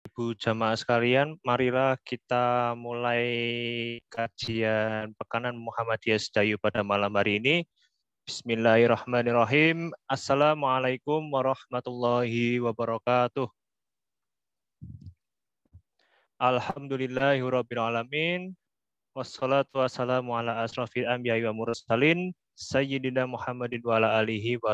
Ibu jamaah sekalian, marilah kita mulai kajian pekanan Muhammadiyah Sedayu pada malam hari ini. Bismillahirrahmanirrahim. Assalamualaikum warahmatullahi wabarakatuh. Alhamdulillahirrahmanirrahim. Wassalatu wassalamu ala asrafil anbiya wa mursalin. Sayyidina Muhammadin wa ala alihi wa.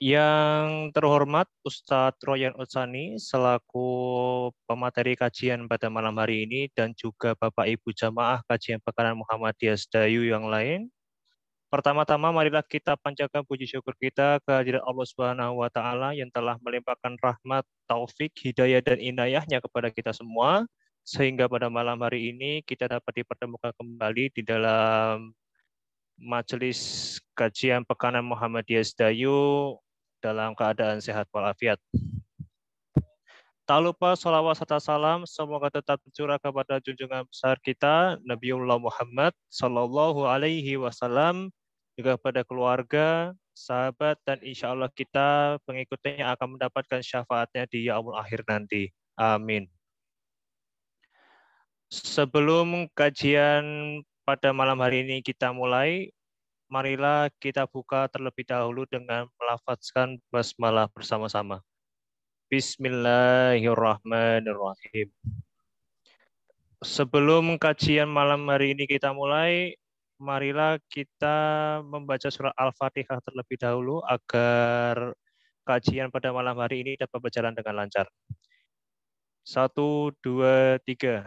Yang terhormat Ustadz Royan Utsani selaku pemateri kajian pada malam hari ini dan juga Bapak Ibu jamaah kajian pekanan Muhammadiyah Sedayu yang lain. Pertama-tama marilah kita panjatkan puji syukur kita kehadiran Allah Subhanahu wa taala yang telah melimpahkan rahmat, taufik, hidayah dan inayahnya kepada kita semua sehingga pada malam hari ini kita dapat dipertemukan kembali di dalam majelis kajian pekanan Muhammadiyah Sedayu dalam keadaan sehat walafiat. Tak lupa salawat serta salam semoga tetap tercurah kepada junjungan besar kita Nabiullah Muhammad Sallallahu Alaihi Wasallam juga kepada keluarga, sahabat dan insya Allah kita pengikutnya akan mendapatkan syafaatnya di yaumul akhir nanti. Amin. Sebelum kajian pada malam hari ini kita mulai, marilah kita buka terlebih dahulu dengan melafazkan basmalah bersama-sama. Bismillahirrahmanirrahim. Sebelum kajian malam hari ini kita mulai, marilah kita membaca surat Al-Fatihah terlebih dahulu agar kajian pada malam hari ini dapat berjalan dengan lancar. Satu, dua, tiga.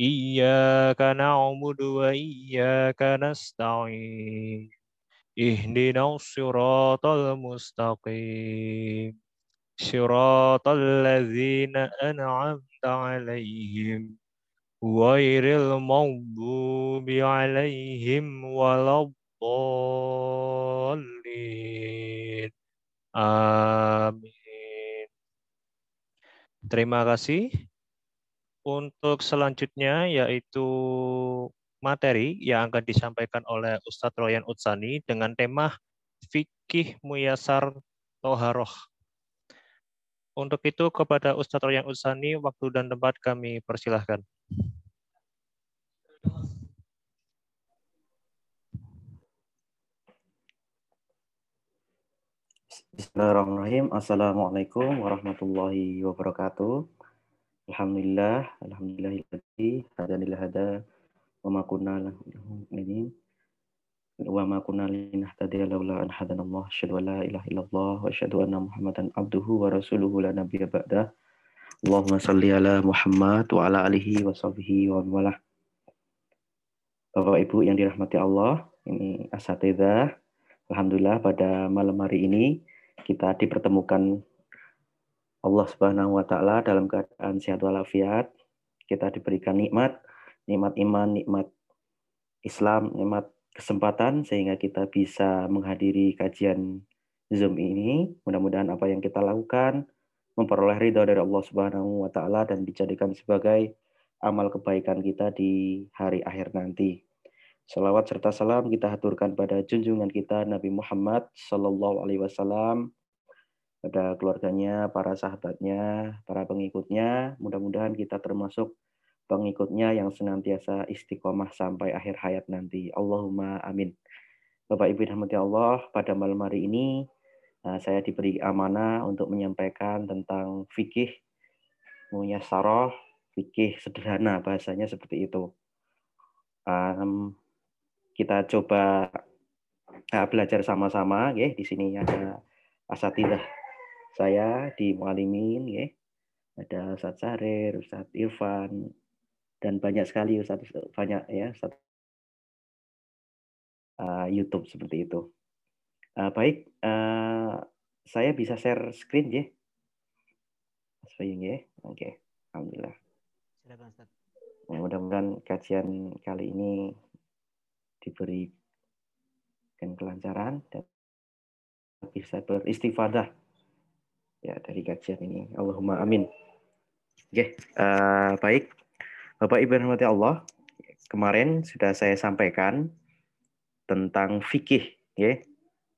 إياك نعبد وإياك نستعين اهدنا الصراط المستقيم صراط الذين أنعمت عليهم غير المغضوب عليهم ولا الضالين Amin. Terima kasih. Untuk selanjutnya yaitu materi yang akan disampaikan oleh Ustadz Royan Utsani dengan tema Fikih Muyasar Toharoh. Untuk itu kepada Ustadz Royan Utsani, waktu dan tempat kami persilahkan. Bismillahirrahmanirrahim. Assalamualaikum warahmatullahi wabarakatuh. Alhamdulillah, alhamdulillahilladzi hadanil hada wa ma kunna ini wa ma kunna linahtadiya laula an hadanallah asyhadu an la ilaha illallah wa asyhadu anna muhammadan abduhu wa rasuluhu la nabiyya ba'da. Allahumma salli ala Muhammad wa ala alihi wa sahbihi wa wala. Bapak Ibu yang dirahmati Allah, ini asatidzah. Alhamdulillah pada malam hari ini kita dipertemukan Allah Subhanahu wa taala dalam keadaan sehat walafiat, kita diberikan nikmat, nikmat iman, nikmat Islam, nikmat kesempatan sehingga kita bisa menghadiri kajian Zoom ini. Mudah-mudahan apa yang kita lakukan memperoleh ridha dari Allah Subhanahu wa taala dan dijadikan sebagai amal kebaikan kita di hari akhir nanti. Salawat serta salam kita haturkan pada junjungan kita Nabi Muhammad Sallallahu Alaihi Wasallam pada keluarganya, para sahabatnya, para pengikutnya. Mudah-mudahan kita termasuk pengikutnya yang senantiasa istiqomah sampai akhir hayat nanti. Allahumma amin. Bapak Ibu rahmati Allah, pada malam hari ini eh, saya diberi amanah untuk menyampaikan tentang fikih muyasaroh, fikih sederhana bahasanya seperti itu. Um, kita coba uh, belajar sama-sama, ya. Di sini ada asatidah saya di Mualimin ya. Ada Ustaz Sarir, Ustaz Irfan dan banyak sekali Ustaz banyak ya Ustaz uh, YouTube seperti itu. Uh, baik, uh, saya bisa share screen ya. Mas Bayu ya. Oke, alhamdulillah. Silakan Ustaz. Ya, mudah-mudahan kajian kali ini diberi dan kelancaran dan bisa beristifadah ya dari kajian ini. Allahumma amin. Oke, uh, baik. Bapak Ibu rahmati Allah, kemarin sudah saya sampaikan tentang fikih, ya.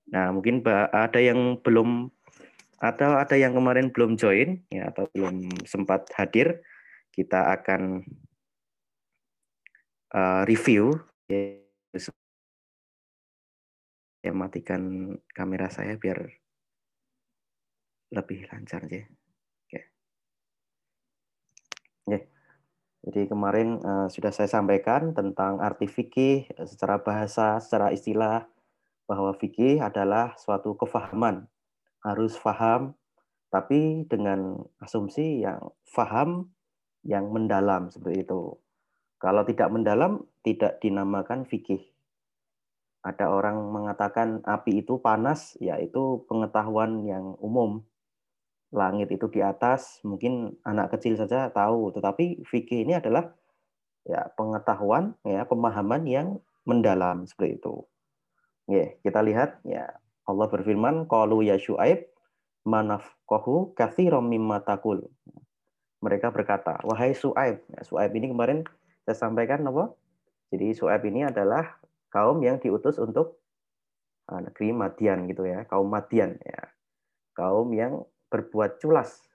Nah, mungkin ada yang belum atau ada yang kemarin belum join ya atau belum sempat hadir, kita akan uh, review ya. Saya matikan kamera saya biar lebih lancar ya. Oke. Ya. Jadi kemarin uh, sudah saya sampaikan tentang arti fikih secara bahasa, secara istilah bahwa fikih adalah suatu kefahaman. Harus faham tapi dengan asumsi yang faham yang mendalam seperti itu. Kalau tidak mendalam tidak dinamakan fikih. Ada orang mengatakan api itu panas, yaitu pengetahuan yang umum langit itu di atas, mungkin anak kecil saja tahu, tetapi fikih ini adalah ya pengetahuan ya pemahaman yang mendalam seperti itu. Ya, kita lihat ya Allah berfirman qalu ya syuaib manafqahu katsiran mimma taqul. Mereka berkata, wahai Su'aib. Ya, Su'aib ini kemarin saya sampaikan apa? Jadi Su'aib ini adalah kaum yang diutus untuk ah, negeri Madian gitu ya, kaum Madian ya. Kaum yang berbuat culas,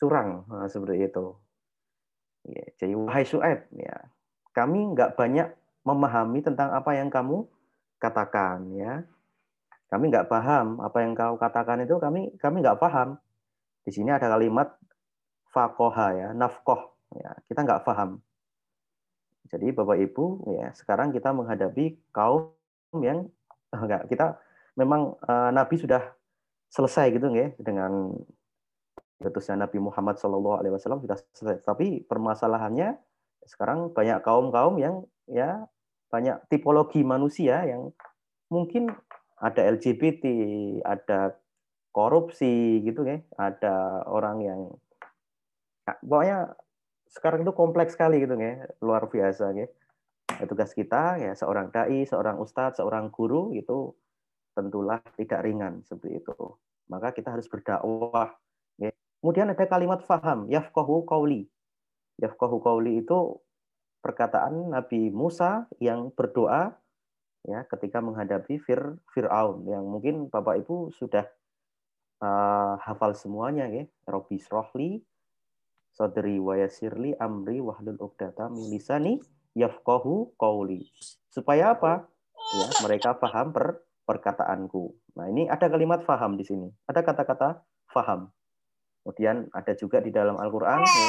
curang seperti itu. Ya, jadi wahai Su'aib, ya, kami nggak banyak memahami tentang apa yang kamu katakan, ya. Kami nggak paham apa yang kau katakan itu kami kami nggak paham. Di sini ada kalimat fakoha ya, nafkoh, ya. Kita nggak paham. Jadi Bapak Ibu, ya sekarang kita menghadapi kaum yang enggak kita memang uh, Nabi sudah selesai gitu ya dengan utusnya Nabi Muhammad Shallallahu Alaihi Wasallam sudah selesai. Tapi permasalahannya sekarang banyak kaum kaum yang ya banyak tipologi manusia yang mungkin ada LGBT, ada korupsi gitu ya, ada orang yang nah, pokoknya sekarang itu kompleks sekali gitu ya, luar biasa ya. Tugas kita ya seorang dai, seorang ustadz, seorang guru itu tentulah tidak ringan seperti itu. Maka kita harus berdakwah. Ya. Kemudian ada kalimat faham, yafqahu qauli. Yafqahu qauli itu perkataan Nabi Musa yang berdoa ya ketika menghadapi Fir Firaun yang mungkin Bapak Ibu sudah uh, hafal semuanya ya. Robi srohli sadri wa yasirli amri wahlul uqdata min lisani yafqahu qauli. Supaya apa? Ya, mereka paham per perkataanku. Nah, ini ada kalimat faham di sini. Ada kata-kata faham. Kemudian ada juga di dalam Al-Qur'an ya.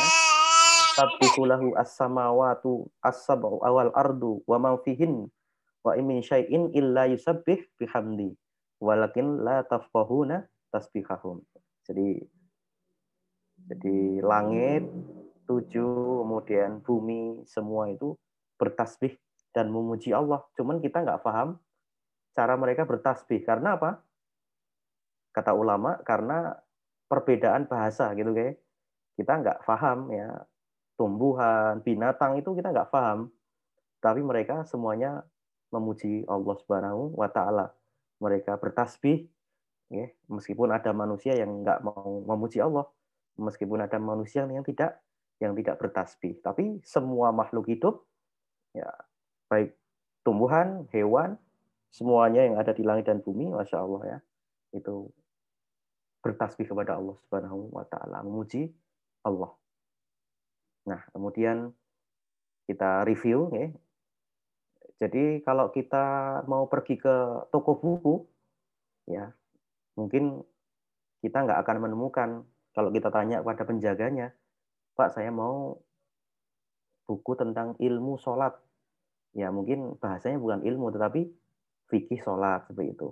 Tabbihulahu as-samawatu as-sab'u awal ardu wa ma fihin wa min syai'in illa yusabbih bihamdi walakin la tafqahuna tasbihahum. Jadi jadi langit tujuh kemudian bumi semua itu bertasbih dan memuji Allah. Cuman kita nggak paham cara mereka bertasbih. Karena apa? Kata ulama, karena perbedaan bahasa gitu kayak kita nggak paham ya. Tumbuhan binatang itu kita nggak paham tapi mereka semuanya memuji Allah Subhanahu wa taala. Mereka bertasbih ya. Meskipun ada manusia yang nggak mau memuji Allah meskipun ada manusia yang tidak yang tidak bertasbih. Tapi semua makhluk hidup ya baik tumbuhan hewan semuanya yang ada di langit dan bumi, masya Allah ya, itu bertasbih kepada Allah Subhanahu wa taala, memuji Allah. Nah, kemudian kita review ya. Jadi kalau kita mau pergi ke toko buku ya, mungkin kita nggak akan menemukan kalau kita tanya kepada penjaganya, Pak saya mau buku tentang ilmu sholat. Ya mungkin bahasanya bukan ilmu, tetapi fikih sholat seperti itu.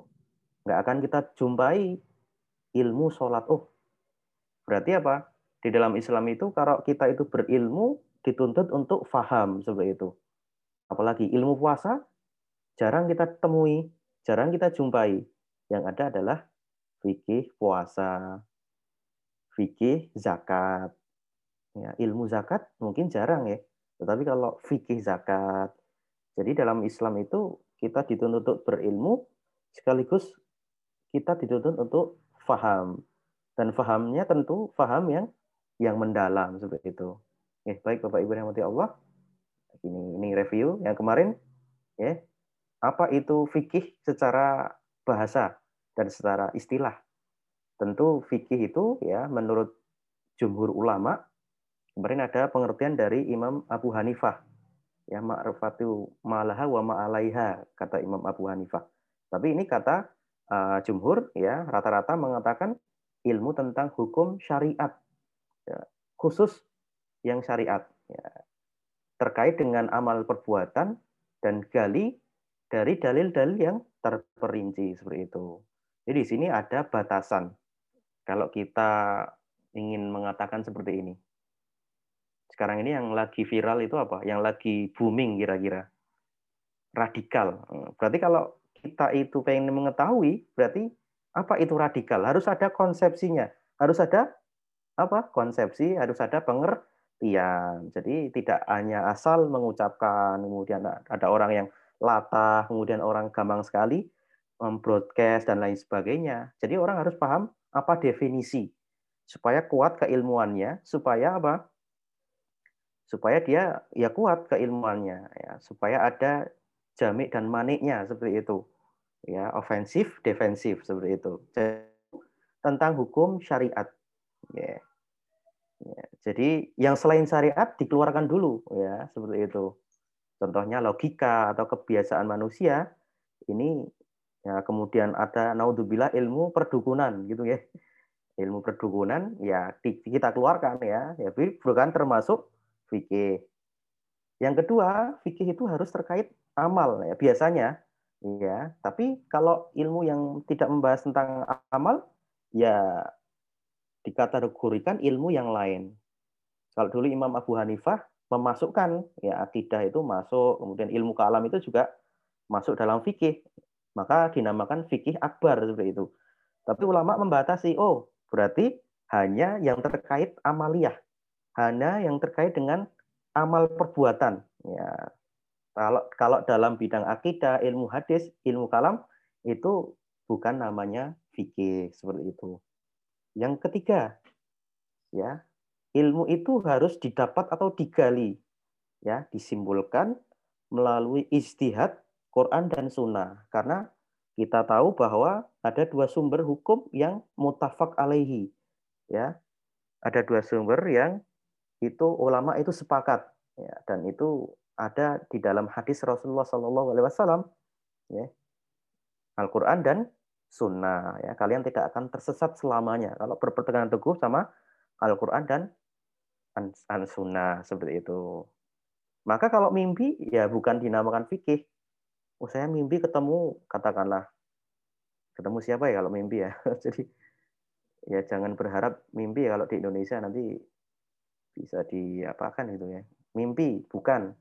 Nggak akan kita jumpai ilmu sholat. Oh, berarti apa? Di dalam Islam itu kalau kita itu berilmu dituntut untuk faham seperti itu. Apalagi ilmu puasa jarang kita temui, jarang kita jumpai. Yang ada adalah fikih puasa, fikih, zakat. Ya, ilmu zakat mungkin jarang ya. Tetapi kalau fikih zakat, jadi dalam Islam itu kita dituntut untuk berilmu sekaligus kita dituntut untuk faham. Dan fahamnya tentu faham yang yang mendalam seperti itu. Eh, baik Bapak Ibu yang Allah. Ini ini review yang kemarin ya. Apa itu fikih secara bahasa dan secara istilah? Tentu fikih itu ya menurut jumhur ulama kemarin ada pengertian dari Imam Abu Hanifah ya ma'rifatu malaha wa ma'alaiha kata Imam Abu Hanifah. Tapi ini kata uh, jumhur ya rata-rata mengatakan ilmu tentang hukum syariat ya, khusus yang syariat ya, terkait dengan amal perbuatan dan gali dari dalil-dalil yang terperinci seperti itu. Jadi di sini ada batasan kalau kita ingin mengatakan seperti ini. Sekarang ini yang lagi viral itu apa? Yang lagi booming kira-kira. Radikal. Berarti kalau kita itu pengen mengetahui, berarti apa itu radikal? Harus ada konsepsinya. Harus ada apa? Konsepsi, harus ada pengertian. Jadi tidak hanya asal mengucapkan, kemudian ada orang yang latah, kemudian orang gampang sekali membroadcast dan lain sebagainya. Jadi orang harus paham apa definisi supaya kuat keilmuannya, supaya apa? Supaya dia ya kuat keilmuannya, ya, supaya ada jamik dan maniknya seperti itu. Ya, ofensif, defensif seperti itu. Tentang hukum syariat. Ya. Ya, jadi yang selain syariat dikeluarkan dulu ya seperti itu. Contohnya logika atau kebiasaan manusia ini Ya, kemudian ada naudzubillah ilmu perdukunan gitu ya. Ilmu perdukunan ya kita keluarkan ya, ya bukan termasuk fikih. Yang kedua, fikih itu harus terkait amal ya biasanya ya. Tapi kalau ilmu yang tidak membahas tentang amal ya dikategorikan ilmu yang lain. Kalau dulu Imam Abu Hanifah memasukkan ya akidah itu masuk, kemudian ilmu kalam itu juga masuk dalam fikih. Maka dinamakan fikih akbar seperti itu. Tapi ulama membatasi, oh berarti hanya yang terkait amaliyah, hanya yang terkait dengan amal perbuatan. Ya, kalau kalau dalam bidang akidah, ilmu hadis, ilmu kalam itu bukan namanya fikih seperti itu. Yang ketiga, ya ilmu itu harus didapat atau digali, ya disimpulkan melalui istihad Quran dan Sunnah. Karena kita tahu bahwa ada dua sumber hukum yang mutafak alaihi. Ya, ada dua sumber yang itu ulama itu sepakat. Ya, dan itu ada di dalam hadis Rasulullah Shallallahu Alaihi Wasallam. Ya, Al-Quran dan Sunnah. Ya, kalian tidak akan tersesat selamanya kalau berpegangan teguh sama Al-Quran dan An-Sunnah seperti itu. Maka kalau mimpi ya bukan dinamakan fikih, oh saya mimpi ketemu katakanlah ketemu siapa ya kalau mimpi ya jadi ya jangan berharap mimpi ya kalau di Indonesia nanti bisa diapakan gitu ya. Mimpi bukan.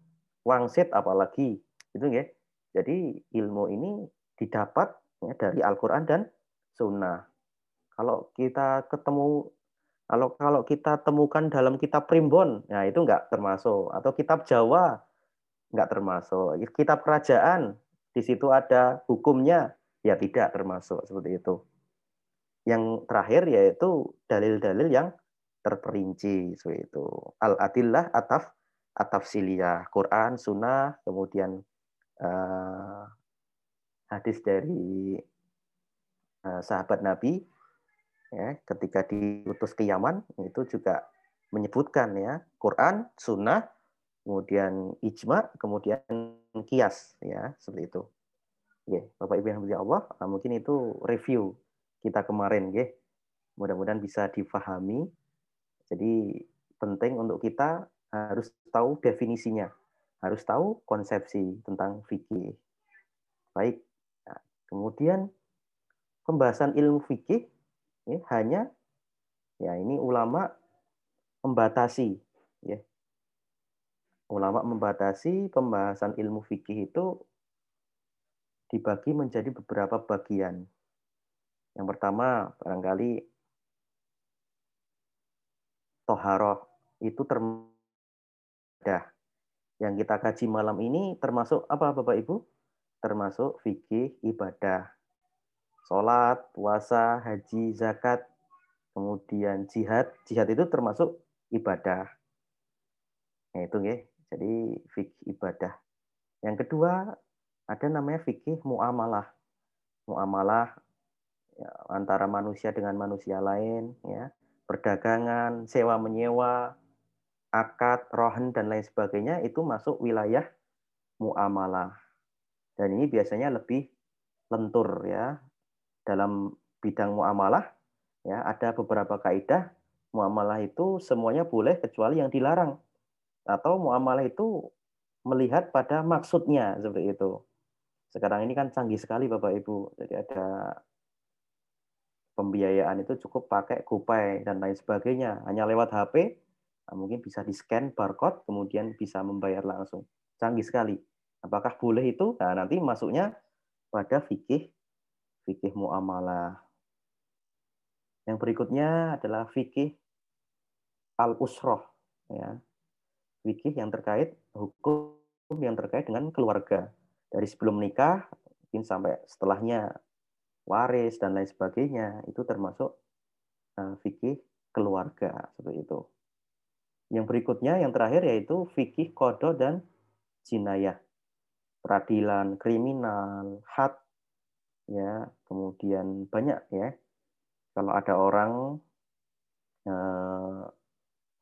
Wangsit apalagi. Itu ya. Jadi ilmu ini didapat ya, dari Al-Quran dan Sunnah. Kalau kita ketemu kalau kalau kita temukan dalam kitab primbon ya itu enggak termasuk. Atau kitab Jawa enggak termasuk. Kitab kerajaan di situ ada hukumnya, ya tidak termasuk seperti itu. Yang terakhir yaitu dalil-dalil yang terperinci seperti itu. Al-adillah ataf atafsiliyah, Quran, sunnah, kemudian uh, hadis dari uh, sahabat Nabi ya, ketika diutus ke Yaman itu juga menyebutkan ya Quran, sunnah, kemudian ijma, kemudian kias ya seperti itu. Ya, Bapak Ibu yang Allah, ah, mungkin itu review kita kemarin ya. Mudah-mudahan bisa difahami. Jadi penting untuk kita harus tahu definisinya, harus tahu konsepsi tentang fikih. Baik. Nah, kemudian pembahasan ilmu fikih ya, hanya ya ini ulama membatasi ya ulama membatasi pembahasan ilmu fikih itu dibagi menjadi beberapa bagian. Yang pertama, barangkali toharoh itu termasuk yang kita kaji malam ini termasuk apa Bapak Ibu? Termasuk fikih ibadah. Sholat, puasa, haji, zakat, kemudian jihad. Jihad itu termasuk ibadah. Nah, itu ya. Jadi fikih ibadah. Yang kedua ada namanya fikih muamalah. Muamalah ya, antara manusia dengan manusia lain, ya, perdagangan, sewa menyewa, akad, rohan, dan lain sebagainya itu masuk wilayah muamalah. Dan ini biasanya lebih lentur ya. Dalam bidang muamalah ya ada beberapa kaidah muamalah itu semuanya boleh kecuali yang dilarang. Atau muamalah itu melihat pada maksudnya seperti itu. Sekarang ini kan canggih sekali Bapak Ibu. Jadi ada pembiayaan itu cukup pakai GoPay dan lain sebagainya. Hanya lewat HP Nah, mungkin bisa di scan barcode, kemudian bisa membayar langsung. Canggih sekali. Apakah boleh itu? Nah, nanti masuknya pada fikih fikih muamalah. Yang berikutnya adalah fikih al-usroh. Ya. Fikih yang terkait hukum yang terkait dengan keluarga. Dari sebelum menikah, mungkin sampai setelahnya waris dan lain sebagainya, itu termasuk fikih keluarga seperti itu. Yang berikutnya, yang terakhir yaitu fikih kodo dan jinayah. Peradilan kriminal, had, ya, kemudian banyak ya. Kalau ada orang eh,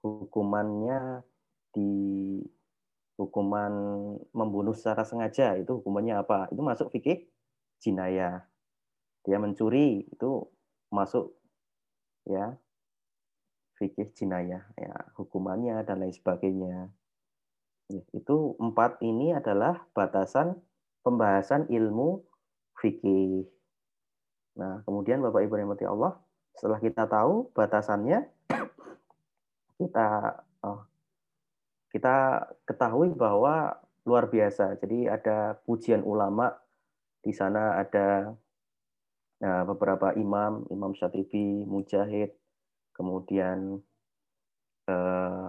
hukumannya di hukuman membunuh secara sengaja itu hukumannya apa? Itu masuk fikih jinayah. Dia mencuri itu masuk ya fikih jinayah, ya, hukumannya dan lain sebagainya. Ya, itu empat ini adalah batasan pembahasan ilmu fikih. Nah, kemudian Bapak Ibu yang Allah, setelah kita tahu batasannya, kita oh, kita ketahui bahwa luar biasa. Jadi ada pujian ulama di sana ada nah, beberapa imam, Imam Syatibi, Mujahid, kemudian eh,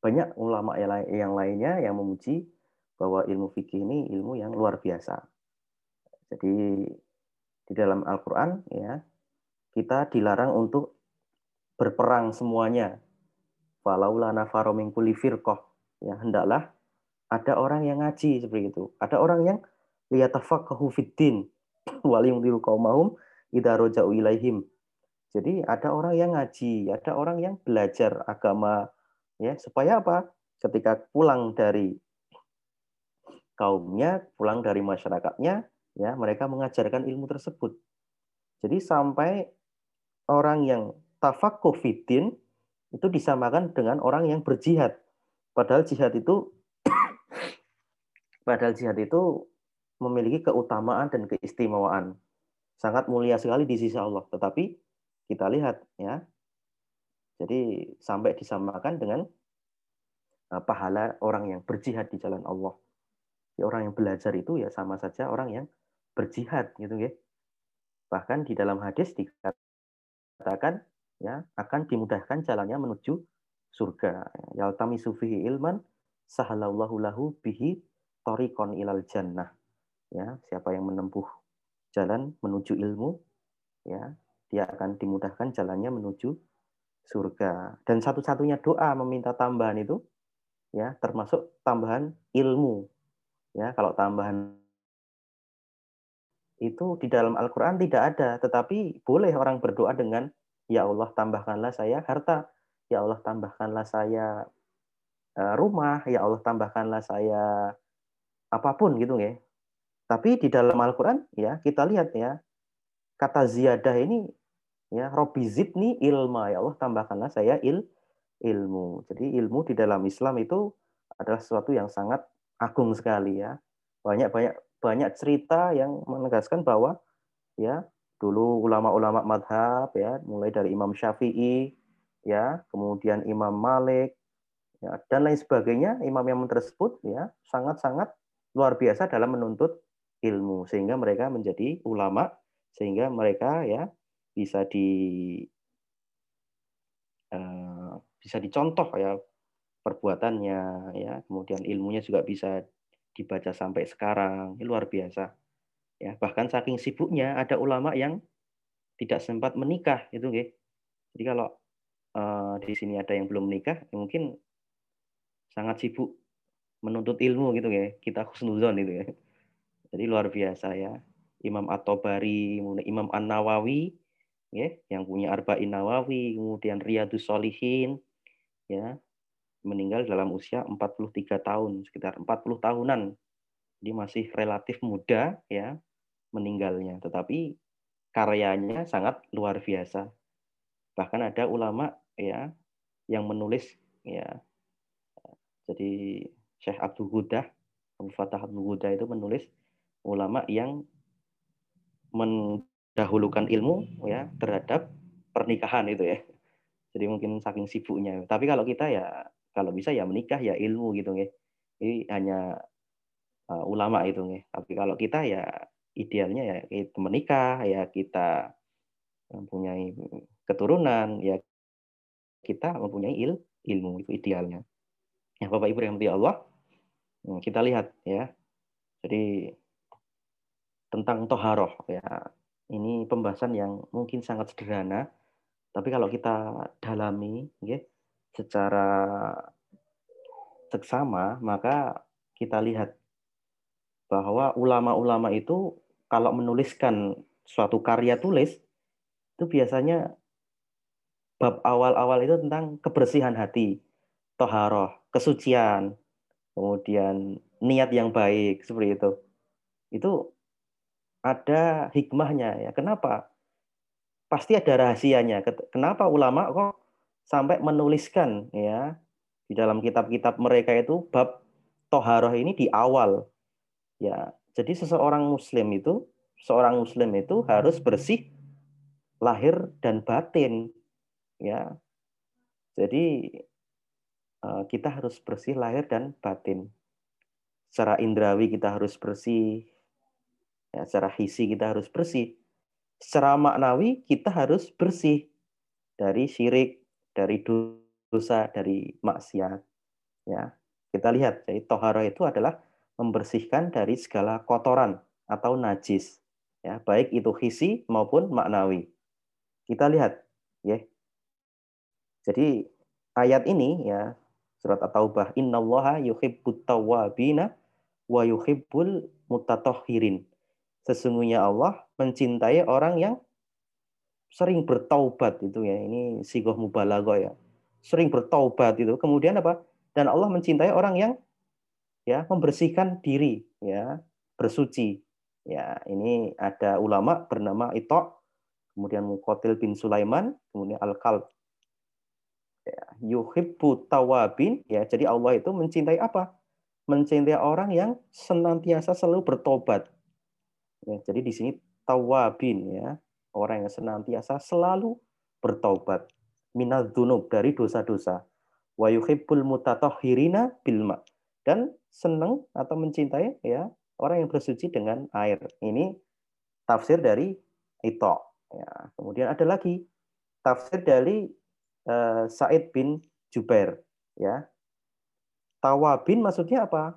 banyak ulama yang lainnya yang memuji bahwa ilmu fikih ini ilmu yang luar biasa. Jadi di dalam Al-Qur'an ya kita dilarang untuk berperang semuanya. Falaula nafaru min kulli. Ya, hendaklah ada orang yang ngaji seperti itu. Ada orang yang liyatafaqahu fiddin wal yundiru qaumahum idza ilaihim jadi ada orang yang ngaji, ada orang yang belajar agama ya supaya apa? Ketika pulang dari kaumnya, pulang dari masyarakatnya, ya mereka mengajarkan ilmu tersebut. Jadi sampai orang yang tafakuh fitin itu disamakan dengan orang yang berjihad. Padahal jihad itu padahal jihad itu memiliki keutamaan dan keistimewaan. Sangat mulia sekali di sisi Allah. Tetapi kita lihat ya. Jadi sampai disamakan dengan eh, pahala orang yang berjihad di jalan Allah. Ya, orang yang belajar itu ya sama saja orang yang berjihad gitu ya. Bahkan di dalam hadis dikatakan ya akan dimudahkan jalannya menuju surga. Yaltami sufihi ilman sahalallahu lahu bihi tariqon ilal jannah. Ya, siapa yang menempuh jalan menuju ilmu ya dia akan dimudahkan jalannya menuju surga. Dan satu-satunya doa meminta tambahan itu ya termasuk tambahan ilmu. Ya, kalau tambahan itu di dalam Al-Qur'an tidak ada, tetapi boleh orang berdoa dengan ya Allah tambahkanlah saya harta, ya Allah tambahkanlah saya eh, rumah, ya Allah tambahkanlah saya apa pun gitu ya. Tapi di dalam Al-Qur'an ya kita lihat ya kata ziyadah ini ya Robi zidni ilma ya Allah tambahkanlah saya il ilmu. Jadi ilmu di dalam Islam itu adalah sesuatu yang sangat agung sekali ya. Banyak banyak banyak cerita yang menegaskan bahwa ya dulu ulama-ulama madhab ya mulai dari Imam Syafi'i ya kemudian Imam Malik ya, dan lain sebagainya imam-imam tersebut ya sangat-sangat luar biasa dalam menuntut ilmu sehingga mereka menjadi ulama sehingga mereka ya bisa di uh, bisa dicontoh ya perbuatannya ya. Kemudian ilmunya juga bisa dibaca sampai sekarang. Ini luar biasa ya. Bahkan saking sibuknya ada ulama yang tidak sempat menikah itu nggih. Jadi kalau uh, di sini ada yang belum menikah ya mungkin sangat sibuk menuntut ilmu gitu ya kita khusnuzon itu ya jadi luar biasa ya Imam At-Tabari Imam An Nawawi ya yang punya Arba'in Nawawi kemudian Riyadus Solihin ya meninggal dalam usia 43 tahun, sekitar 40 tahunan. Jadi masih relatif muda ya meninggalnya, tetapi karyanya sangat luar biasa. Bahkan ada ulama ya yang menulis ya. Jadi Syekh Abdul Huda, Abu Fatah Abdul Huda itu menulis ulama yang mendahulukan ilmu ya terhadap pernikahan itu ya. Jadi mungkin saking sibuknya. Tapi kalau kita ya kalau bisa ya menikah ya ilmu gitu nggih. Ini hanya uh, ulama itu nggih. Tapi kalau kita ya idealnya ya kita menikah, ya kita mempunyai keturunan, ya kita mempunyai il, ilmu itu idealnya. Ya Bapak Ibu yang Allah, hmm, kita lihat ya. Jadi tentang toharoh ya ini pembahasan yang mungkin sangat sederhana, tapi kalau kita dalami, ya, secara seksama, maka kita lihat bahwa ulama-ulama itu kalau menuliskan suatu karya tulis, itu biasanya bab awal-awal itu tentang kebersihan hati, toharoh, kesucian, kemudian niat yang baik, seperti itu. Itu ada hikmahnya ya. Kenapa? Pasti ada rahasianya. Kenapa ulama kok sampai menuliskan ya di dalam kitab-kitab mereka itu bab toharoh ini di awal ya jadi seseorang muslim itu seorang muslim itu harus bersih lahir dan batin ya jadi eh, kita harus bersih lahir dan batin secara indrawi kita harus bersih ya secara hisi kita harus bersih secara maknawi kita harus bersih dari syirik dari dosa, dari maksiat. Ya, kita lihat, jadi tohara itu adalah membersihkan dari segala kotoran atau najis, ya, baik itu hisi maupun maknawi. Kita lihat, ya. Jadi ayat ini ya surat At-Taubah innallaha yuhibbut tawwabina wa yuhibbul mutatahhirin. Sesungguhnya Allah mencintai orang yang sering bertaubat itu ya. Ini sigoh mubalago ya. Sering bertaubat itu. Kemudian apa? Dan Allah mencintai orang yang ya membersihkan diri ya bersuci. Ya ini ada ulama bernama Ito kemudian Mukotil bin Sulaiman kemudian Al Kalb ya, yuhibbu tawabin. Ya jadi Allah itu mencintai apa? Mencintai orang yang senantiasa selalu bertobat ya jadi di sini tawabin ya orang yang senantiasa selalu bertaubat minal dunub dari dosa-dosa wa yuhibbul mutatahhirina bilma dan senang atau mencintai ya orang yang bersuci dengan air. Ini tafsir dari Ito. Ya, kemudian ada lagi tafsir dari uh, Said bin Jubair. Ya, tawabin maksudnya apa?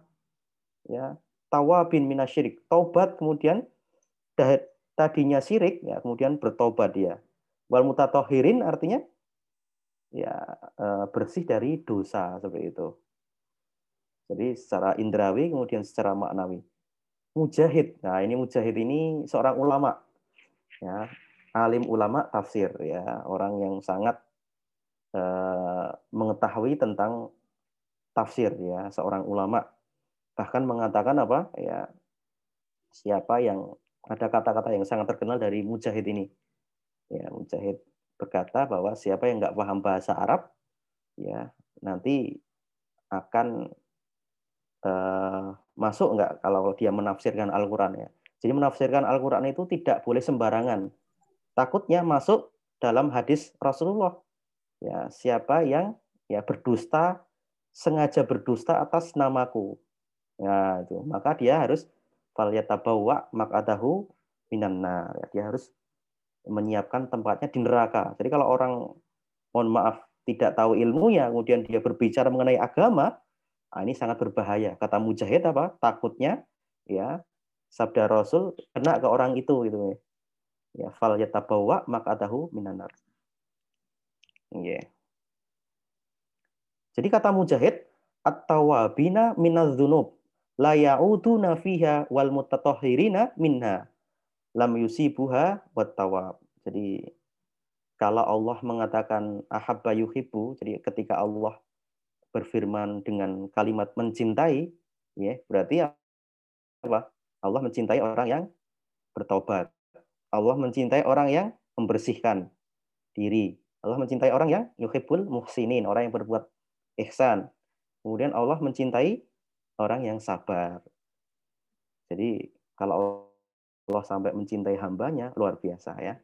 Ya, tawabin minasyirik. Taubat kemudian tadinya syirik, ya kemudian bertobat dia. Wal mutatohirin artinya ya eh, bersih dari dosa seperti itu. Jadi secara indrawi kemudian secara maknawi. Mujahid. Nah, ini mujahid ini seorang ulama. Ya, alim ulama tafsir ya, orang yang sangat uh, mengetahui tentang tafsir ya, seorang ulama. Bahkan mengatakan apa? Ya, siapa yang ada kata-kata yang sangat terkenal dari Mujahid ini. Ya, Mujahid berkata bahwa siapa yang nggak paham bahasa Arab, ya nanti akan uh, masuk nggak kalau dia menafsirkan Al-Quran ya. Jadi menafsirkan Al-Quran itu tidak boleh sembarangan. Takutnya masuk dalam hadis Rasulullah. Ya, siapa yang ya berdusta sengaja berdusta atas namaku. Ya, itu. Maka dia harus falyatabawa makadahu minan nar. Dia harus menyiapkan tempatnya di neraka. Jadi kalau orang mohon maaf tidak tahu ilmunya, kemudian dia berbicara mengenai agama, nah ini sangat berbahaya. Kata Mujahid apa? Takutnya ya sabda Rasul kena ke orang itu gitu ya. Ya, fal yatabawa minanar. Yeah. Jadi kata Mujahid, at-tawabina minadz-dzunub la ya'uduna fiha wal mutatahhirina minha lam yusibuha wat tawab. Jadi kalau Allah mengatakan ahabba yuhibbu, jadi ketika Allah berfirman dengan kalimat mencintai, ya, berarti apa? Allah mencintai orang yang bertobat. Allah mencintai orang yang membersihkan diri. Allah mencintai orang yang yuhibbul muhsinin, orang yang berbuat ihsan. Kemudian Allah mencintai orang yang sabar. Jadi kalau Allah sampai mencintai hambanya, luar biasa ya.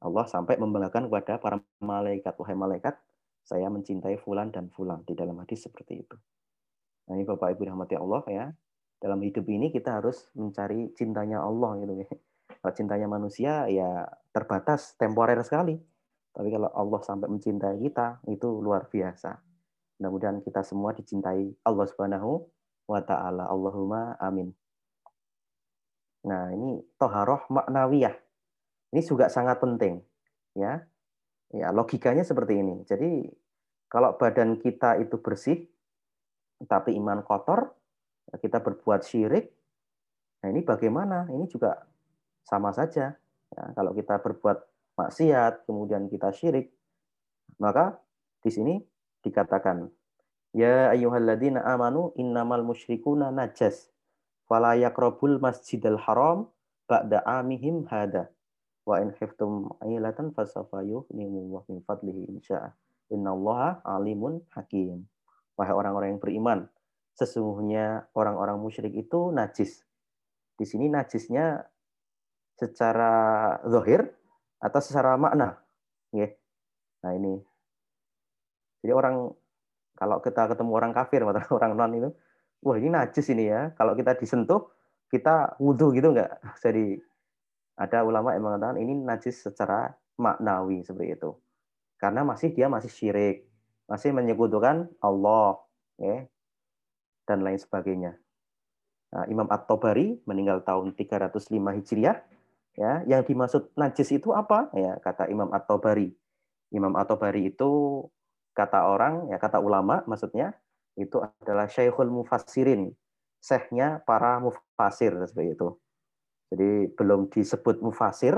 Allah sampai membanggakan kepada para malaikat, wahai malaikat, saya mencintai fulan dan fulan di dalam hadis seperti itu. Nah, ini Bapak Ibu rahmati Allah ya. Dalam hidup ini kita harus mencari cintanya Allah gitu ya. Kalau cintanya manusia ya terbatas, temporer sekali. Tapi kalau Allah sampai mencintai kita, itu luar biasa. Mudah-mudahan kita semua dicintai Allah Subhanahu wa taala. Allahumma amin. Nah, ini toharoh maknawiyah ini juga sangat penting, ya. Ya, logikanya seperti ini. Jadi kalau badan kita itu bersih, tapi iman kotor, kita berbuat syirik. Nah ini bagaimana? Ini juga sama saja. Ya, kalau kita berbuat maksiat, kemudian kita syirik, maka di sini dikatakan, Ya ayyuhalladzina amanu innamal musyrikuna najas. Fala yakrabul masjidal haram ba'da amihim hada. Wa in khiftum ailatan fasawfa yuhnimullah min fadlihi insya'a. Innallaha alimun hakim. Wahai orang-orang yang beriman, sesungguhnya orang-orang musyrik itu najis. Di sini najisnya secara zahir atau secara makna. Ya. Nah ini. Jadi orang kalau kita ketemu orang kafir atau orang non itu, wah ini najis ini ya. Kalau kita disentuh, kita wudhu gitu enggak? Jadi ada ulama yang mengatakan ini najis secara maknawi seperti itu. Karena masih dia masih syirik, masih menyekutukan Allah, ya, dan lain sebagainya. Nah, Imam At-Tabari meninggal tahun 305 Hijriah. Ya, yang dimaksud najis itu apa? Ya, kata Imam At-Tabari. Imam At-Tabari itu kata orang, ya kata ulama maksudnya itu adalah Syekhul Mufassirin, syekhnya para mufasir seperti itu. Jadi belum disebut mufasir,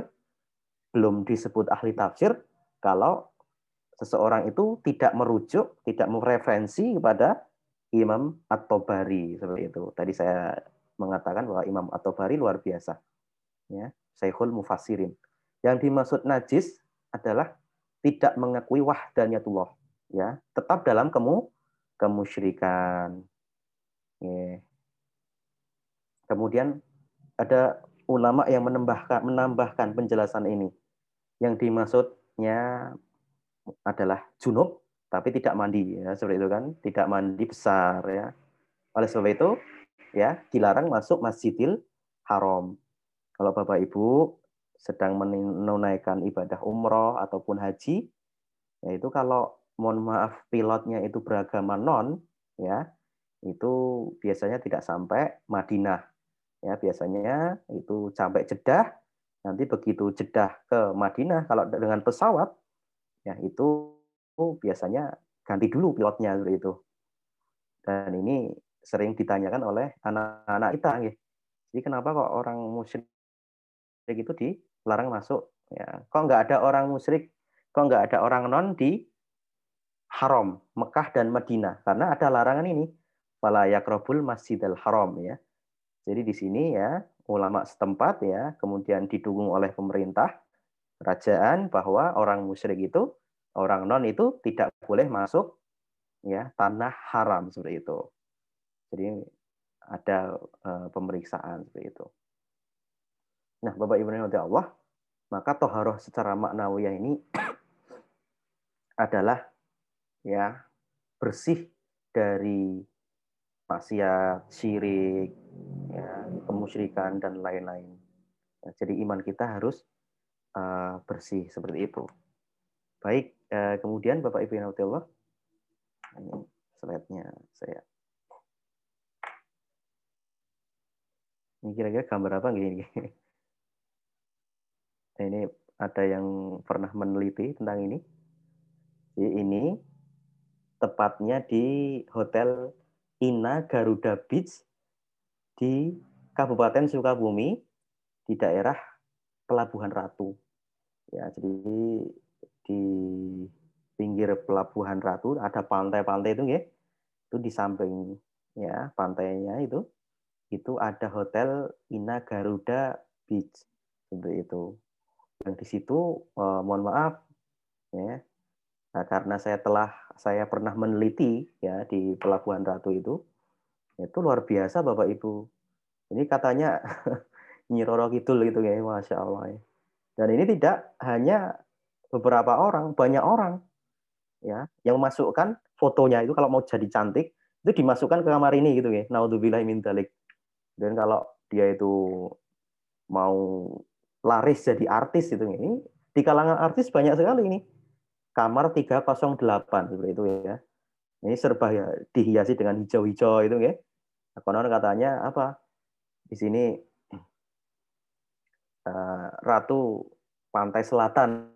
belum disebut ahli tafsir kalau seseorang itu tidak merujuk, tidak mereferensi kepada Imam At-Tabari seperti itu. Tadi saya mengatakan bahwa Imam At-Tabari luar biasa. Ya, Syekhul Mufassirin. Yang dimaksud najis adalah tidak mengakui wahdaniyatullah, ya, tetap dalam kemu kemusyrikan. Ya. Kemudian ada ulama yang menambahkan menambahkan penjelasan ini. Yang dimaksudnya adalah junub tapi tidak mandi ya seperti itu kan, tidak mandi besar ya. Oleh sebab itu ya dilarang masuk Masjidil Haram. Kalau Bapak Ibu sedang menunaikan ibadah umroh ataupun haji, yaitu kalau mohon maaf pilotnya itu beragama non ya, itu biasanya tidak sampai Madinah. Ya biasanya itu sampai Jeddah nanti begitu Jeddah ke Madinah kalau dengan pesawat ya itu biasanya ganti dulu pilotnya itu. Dan ini sering ditanyakan oleh anak-anak kita ya. jadi kenapa kok orang musyrik itu dilarang masuk? Ya kok nggak ada orang musyrik? Kok nggak ada orang non di haram Mekah dan Madinah karena ada larangan ini fala yakrobul masjidil haram ya jadi di sini ya ulama setempat ya kemudian didukung oleh pemerintah kerajaan bahwa orang musyrik itu orang non itu tidak boleh masuk ya tanah haram seperti itu. Jadi ada uh, pemeriksaan seperti itu. Nah, Bapak Ibu yang Allah, maka toharoh secara maknawiyah ini adalah ya bersih dari maksiat, syirik, ya, kemusyrikan dan lain-lain. Ya, jadi iman kita harus uh, bersih seperti itu. Baik, eh, kemudian Bapak Ibu yang Allah, ini slide-nya saya. Ini kira-kira gambar apa gini? Ini ada yang pernah meneliti tentang ini. Ini tepatnya di Hotel Ina Garuda Beach di Kabupaten Sukabumi di daerah Pelabuhan Ratu. Ya, jadi di pinggir Pelabuhan Ratu ada pantai-pantai itu ya. Itu di samping ya pantainya itu itu ada hotel Ina Garuda Beach seperti itu. Dan di situ eh, mohon maaf ya Nah, karena saya telah saya pernah meneliti ya di Pelabuhan Ratu itu, itu luar biasa Bapak Ibu. Ini katanya Nyiroro Kidul gitu ya, masya Allah. Ya. Dan ini tidak hanya beberapa orang, banyak orang ya yang memasukkan fotonya itu kalau mau jadi cantik itu dimasukkan ke kamar ini gitu ya. Naudzubillah min dalik. Dan kalau dia itu mau laris jadi artis itu ini di kalangan artis banyak sekali ini kamar 308 seperti itu ya. Ini serba ya dihiasi dengan hijau-hijau itu ya. Konon katanya apa? Di sini uh, Ratu Pantai Selatan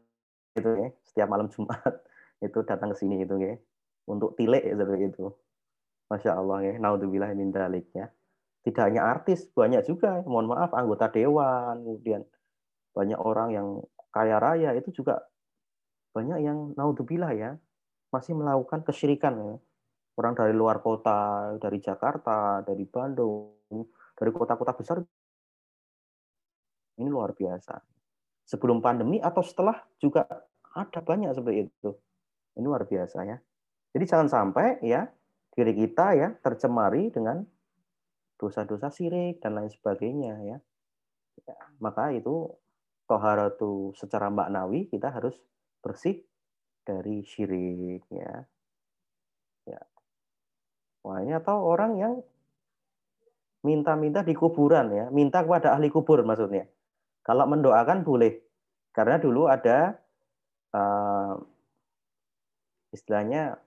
itu ya, setiap malam Jumat itu datang ke sini itu ya. Untuk tilik ya, seperti itu. Masya Allah ya, naudzubillah min dalik ya. Tidak hanya artis, banyak juga, mohon maaf, anggota dewan, kemudian banyak orang yang kaya raya itu juga banyak yang naudzubillah ya masih melakukan kesyirikan ya. Orang dari luar kota, dari Jakarta, dari Bandung, dari kota-kota besar ini luar biasa. Sebelum pandemi atau setelah juga ada banyak seperti itu. Ini luar biasa ya. Jadi jangan sampai ya diri kita ya tercemari dengan dosa-dosa sirik dan lain sebagainya ya. ya maka itu toharatu secara maknawi kita harus bersih dari syirik ya. Ya. Wah, ini atau orang yang minta-minta di kuburan ya, minta kepada ahli kubur maksudnya. Kalau mendoakan boleh. Karena dulu ada uh, istilahnya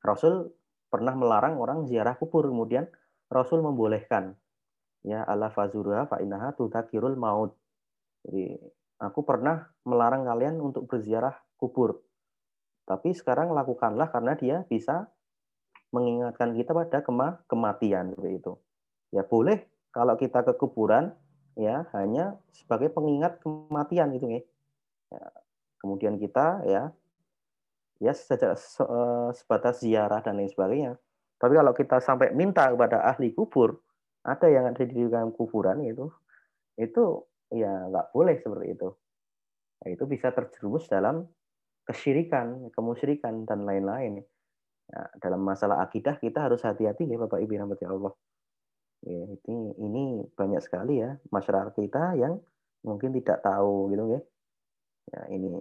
Rasul pernah melarang orang ziarah kubur, kemudian Rasul membolehkan. Ya, ala fazurha fa innaha tutakirul maut. Jadi aku pernah melarang kalian untuk berziarah kubur. Tapi sekarang lakukanlah karena dia bisa mengingatkan kita pada kema kematian seperti itu. Ya boleh kalau kita ke kuburan ya hanya sebagai pengingat kematian itu ya. ya kemudian kita ya ya saja eh, sebatas ziarah dan lain sebagainya. Tapi kalau kita sampai minta kepada ahli kubur, ada yang ada di dalam kuburan itu, itu ya nggak boleh seperti itu. Nah, itu bisa terjerumus dalam kesyirikan, kemusyrikan dan lain-lain. Nah, dalam masalah akidah kita harus hati-hati ya Bapak Ibu rahmati Allah. Ya, ini ini banyak sekali ya masyarakat kita yang mungkin tidak tahu gitu ya. Ya ini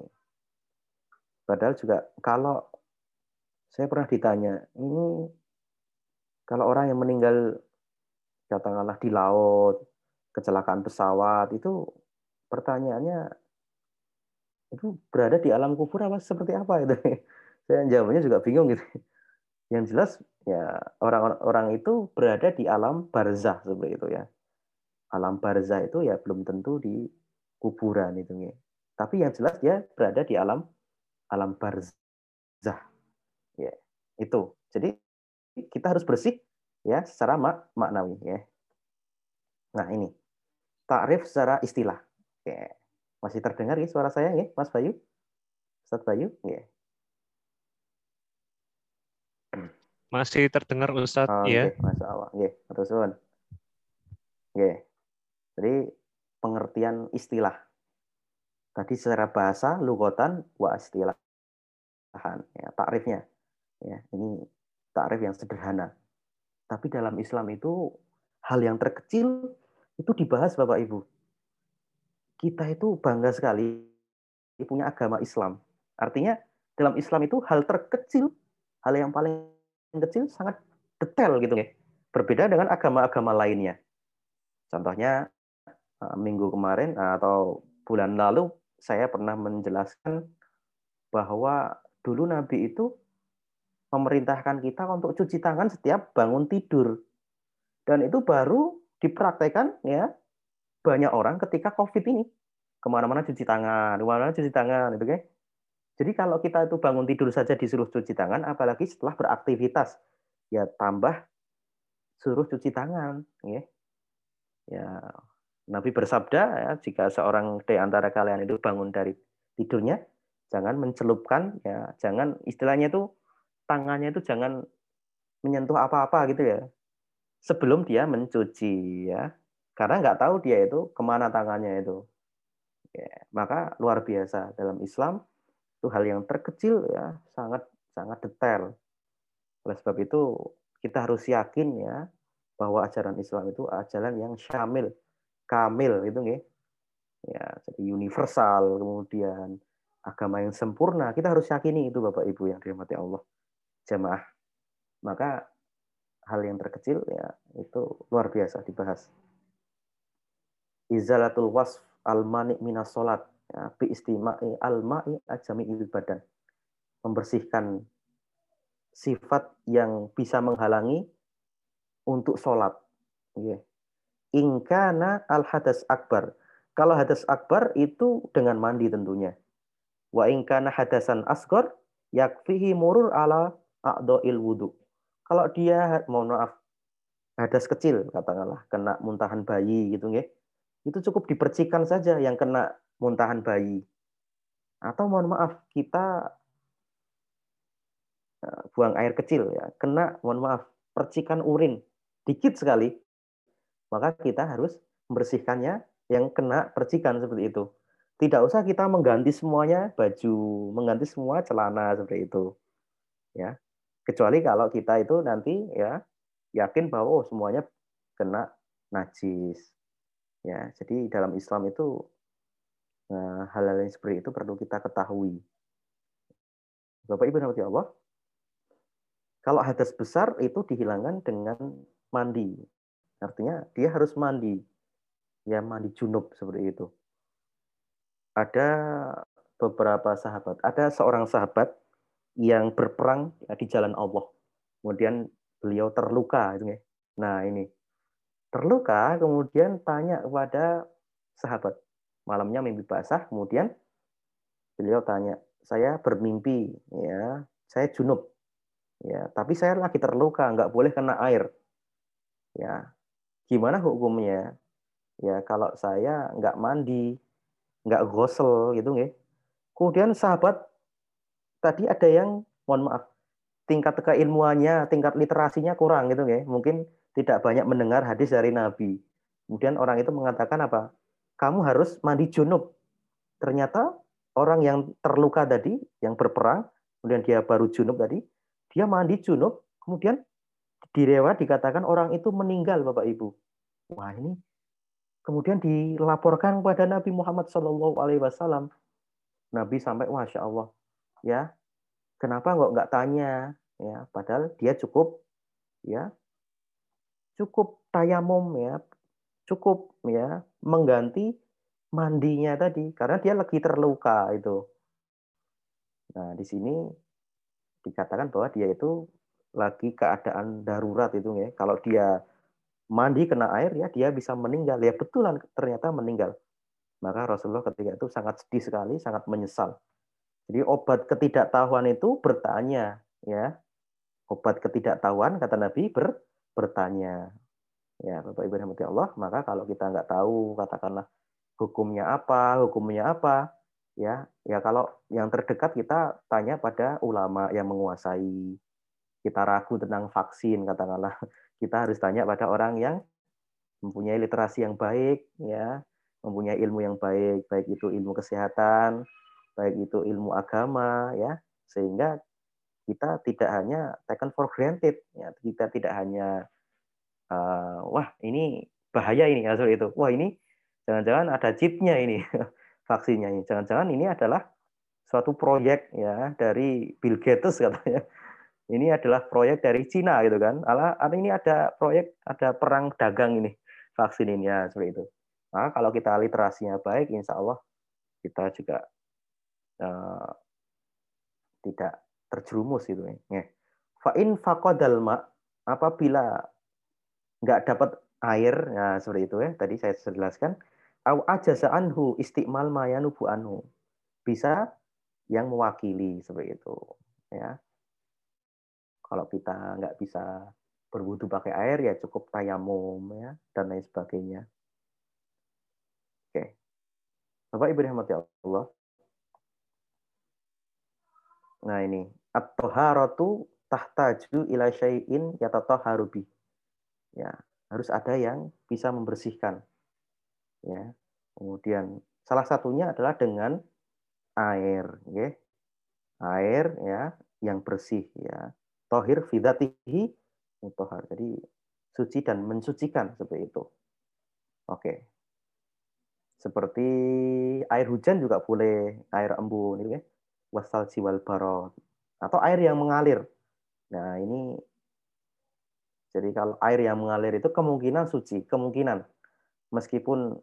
padahal juga kalau saya pernah ditanya, ini kalau orang yang meninggal katakanlah di laut kecelakaan pesawat itu pertanyaannya itu berada di alam kubur apa seperti apa? Itu saya jawabnya juga bingung gitu. Yang jelas ya orang-orang itu berada di alam barzah seperti itu ya. Alam barzah itu ya belum tentu di kuburan itu ya. Tapi yang jelas dia berada di alam alam barzah ya. Itu. Jadi kita harus bersih ya secara mak maknawi ya. Nah ini takrif secara istilah. Oke. Masih terdengar ya suara saya ya, Mas Bayu? Ustaz Bayu? Ya. Masih terdengar Ustaz, oh, ya. Okay. Masya Allah. Oke, terus Oke. Jadi pengertian istilah. Tadi secara bahasa, lugotan, wa istilah. Ya, takrifnya. Ya, ini takrif yang sederhana. Tapi dalam Islam itu hal yang terkecil itu dibahas Bapak Ibu. Kita itu bangga sekali punya agama Islam. Artinya dalam Islam itu hal terkecil, hal yang paling kecil sangat detail gitu ya. Berbeda dengan agama-agama lainnya. Contohnya eh, minggu kemarin atau bulan lalu saya pernah menjelaskan bahwa dulu Nabi itu memerintahkan kita untuk cuci tangan setiap bangun tidur. Dan itu baru dipraktekkan ya banyak orang ketika COVID ini. Ke mana-mana cuci tangan, ke mana-mana cuci tangan, itu kan. Jadi kalau kita itu bangun tidur saja disuruh cuci tangan, apalagi setelah beraktivitas, ya tambah suruh cuci tangan. Ya, ya Nabi bersabda, ya, jika seorang di antara kalian itu bangun dari tidurnya, jangan mencelupkan, ya, jangan istilahnya itu tangannya itu jangan menyentuh apa-apa gitu ya, sebelum dia mencuci ya, karena nggak tahu dia itu ke mana tangannya itu. Ya, maka luar biasa dalam Islam itu hal yang terkecil ya sangat sangat detail. Oleh sebab itu kita harus yakin ya bahwa ajaran Islam itu ajaran yang syamil, kamil gitu nggih. Ya, jadi universal kemudian agama yang sempurna. Kita harus yakini itu Bapak Ibu yang dirahmati Allah. Jamaah. Maka hal yang terkecil ya itu luar biasa dibahas. Izalatul wasf al-mani minas salat ya, bi istima'i al-ma'i ajami badan. Membersihkan sifat yang bisa menghalangi untuk sholat. Ingkana al hadas akbar. Kalau hadas akbar itu dengan mandi tentunya. Wa ingkana hadasan asgor yakfihi murur ala a'do'il wudu. Kalau dia, mohon maaf, hadas kecil katakanlah, kena muntahan bayi gitu ya, itu cukup dipercikan saja yang kena muntahan bayi. Atau mohon maaf, kita eh, buang air kecil ya, kena mohon maaf, percikan urin dikit sekali, maka kita harus membersihkannya yang kena percikan seperti itu. Tidak usah kita mengganti semuanya baju, mengganti semua celana seperti itu. Ya. Kecuali kalau kita itu nanti ya yakin bahwa oh, semuanya kena najis. Ya, jadi dalam Islam itu Nah, hal-hal yang seperti itu perlu kita ketahui. Bapak Ibu nanti Allah, kalau hadas besar itu dihilangkan dengan mandi. Artinya dia harus mandi. Ya mandi junub seperti itu. Ada beberapa sahabat, ada seorang sahabat yang berperang ya, di jalan Allah. Kemudian beliau terluka. Gitu ya. Nah ini terluka, kemudian tanya kepada sahabat, malamnya mimpi basah, kemudian beliau tanya, saya bermimpi, ya, saya junub, ya, tapi saya lagi terluka, nggak boleh kena air, ya, gimana hukumnya? Ya, kalau saya nggak mandi, nggak gosel, gitu, nggak? Kemudian sahabat tadi ada yang, mohon maaf, tingkat keilmuannya, tingkat literasinya kurang, gitu, nggak? Mungkin tidak banyak mendengar hadis dari Nabi. Kemudian orang itu mengatakan apa? kamu harus mandi junub. Ternyata orang yang terluka tadi, yang berperang, kemudian dia baru junub tadi, dia mandi junub, kemudian direwat dikatakan orang itu meninggal, Bapak Ibu. Wah ini kemudian dilaporkan kepada Nabi Muhammad Wasallam. Nabi sampai, masya Allah, ya kenapa nggak nggak tanya, ya padahal dia cukup, ya cukup tayamum ya cukup ya mengganti mandinya tadi karena dia lagi terluka itu. Nah, di sini dikatakan bahwa dia itu lagi keadaan darurat itu ya. Kalau dia mandi kena air ya dia bisa meninggal. Ya betulan ternyata meninggal. Maka Rasulullah ketika itu sangat sedih sekali, sangat menyesal. Jadi obat ketidaktahuan itu bertanya ya. Obat ketidaktahuan kata Nabi ber, bertanya ya Bapak Ibu rahmati Allah, maka kalau kita nggak tahu katakanlah hukumnya apa, hukumnya apa, ya ya kalau yang terdekat kita tanya pada ulama yang menguasai. Kita ragu tentang vaksin katakanlah, kita harus tanya pada orang yang mempunyai literasi yang baik, ya, mempunyai ilmu yang baik, baik itu ilmu kesehatan, baik itu ilmu agama, ya, sehingga kita tidak hanya taken for granted, ya, kita tidak hanya uh, wah ini bahaya ini hasil itu. Wah ini jangan-jangan ada chipnya ini vaksinnya ini. Jangan-jangan ini adalah suatu proyek ya dari Bill Gates katanya. Ini adalah proyek dari Cina gitu kan. Ala ini ada proyek ada perang dagang ini vaksin ini ya seperti itu. Nah, kalau kita literasinya baik, insya Allah kita juga uh, tidak terjerumus itu ya. Fa in faqadal ma apabila nggak dapat air, nah seperti itu ya. Tadi saya jelaskan. Au ajaza anhu istiqmal mayanubu anhu. Bisa yang mewakili seperti itu. Ya. Kalau kita nggak bisa berwudu pakai air ya cukup tayamum ya dan lain sebagainya. Oke. Bapak Ibu rahmati Allah. Nah ini at-taharatu tahtaju ila syai'in yatatahharu bi. Ya, harus ada yang bisa membersihkan. Ya. Kemudian salah satunya adalah dengan air, ya. Air ya yang bersih ya. Tohir fidatihi mutohar. Jadi suci dan mensucikan seperti itu. Oke. Seperti air hujan juga boleh, air embun ini ya. Wasal jiwal barot. Atau air yang mengalir. Nah, ini jadi kalau air yang mengalir itu kemungkinan suci, kemungkinan meskipun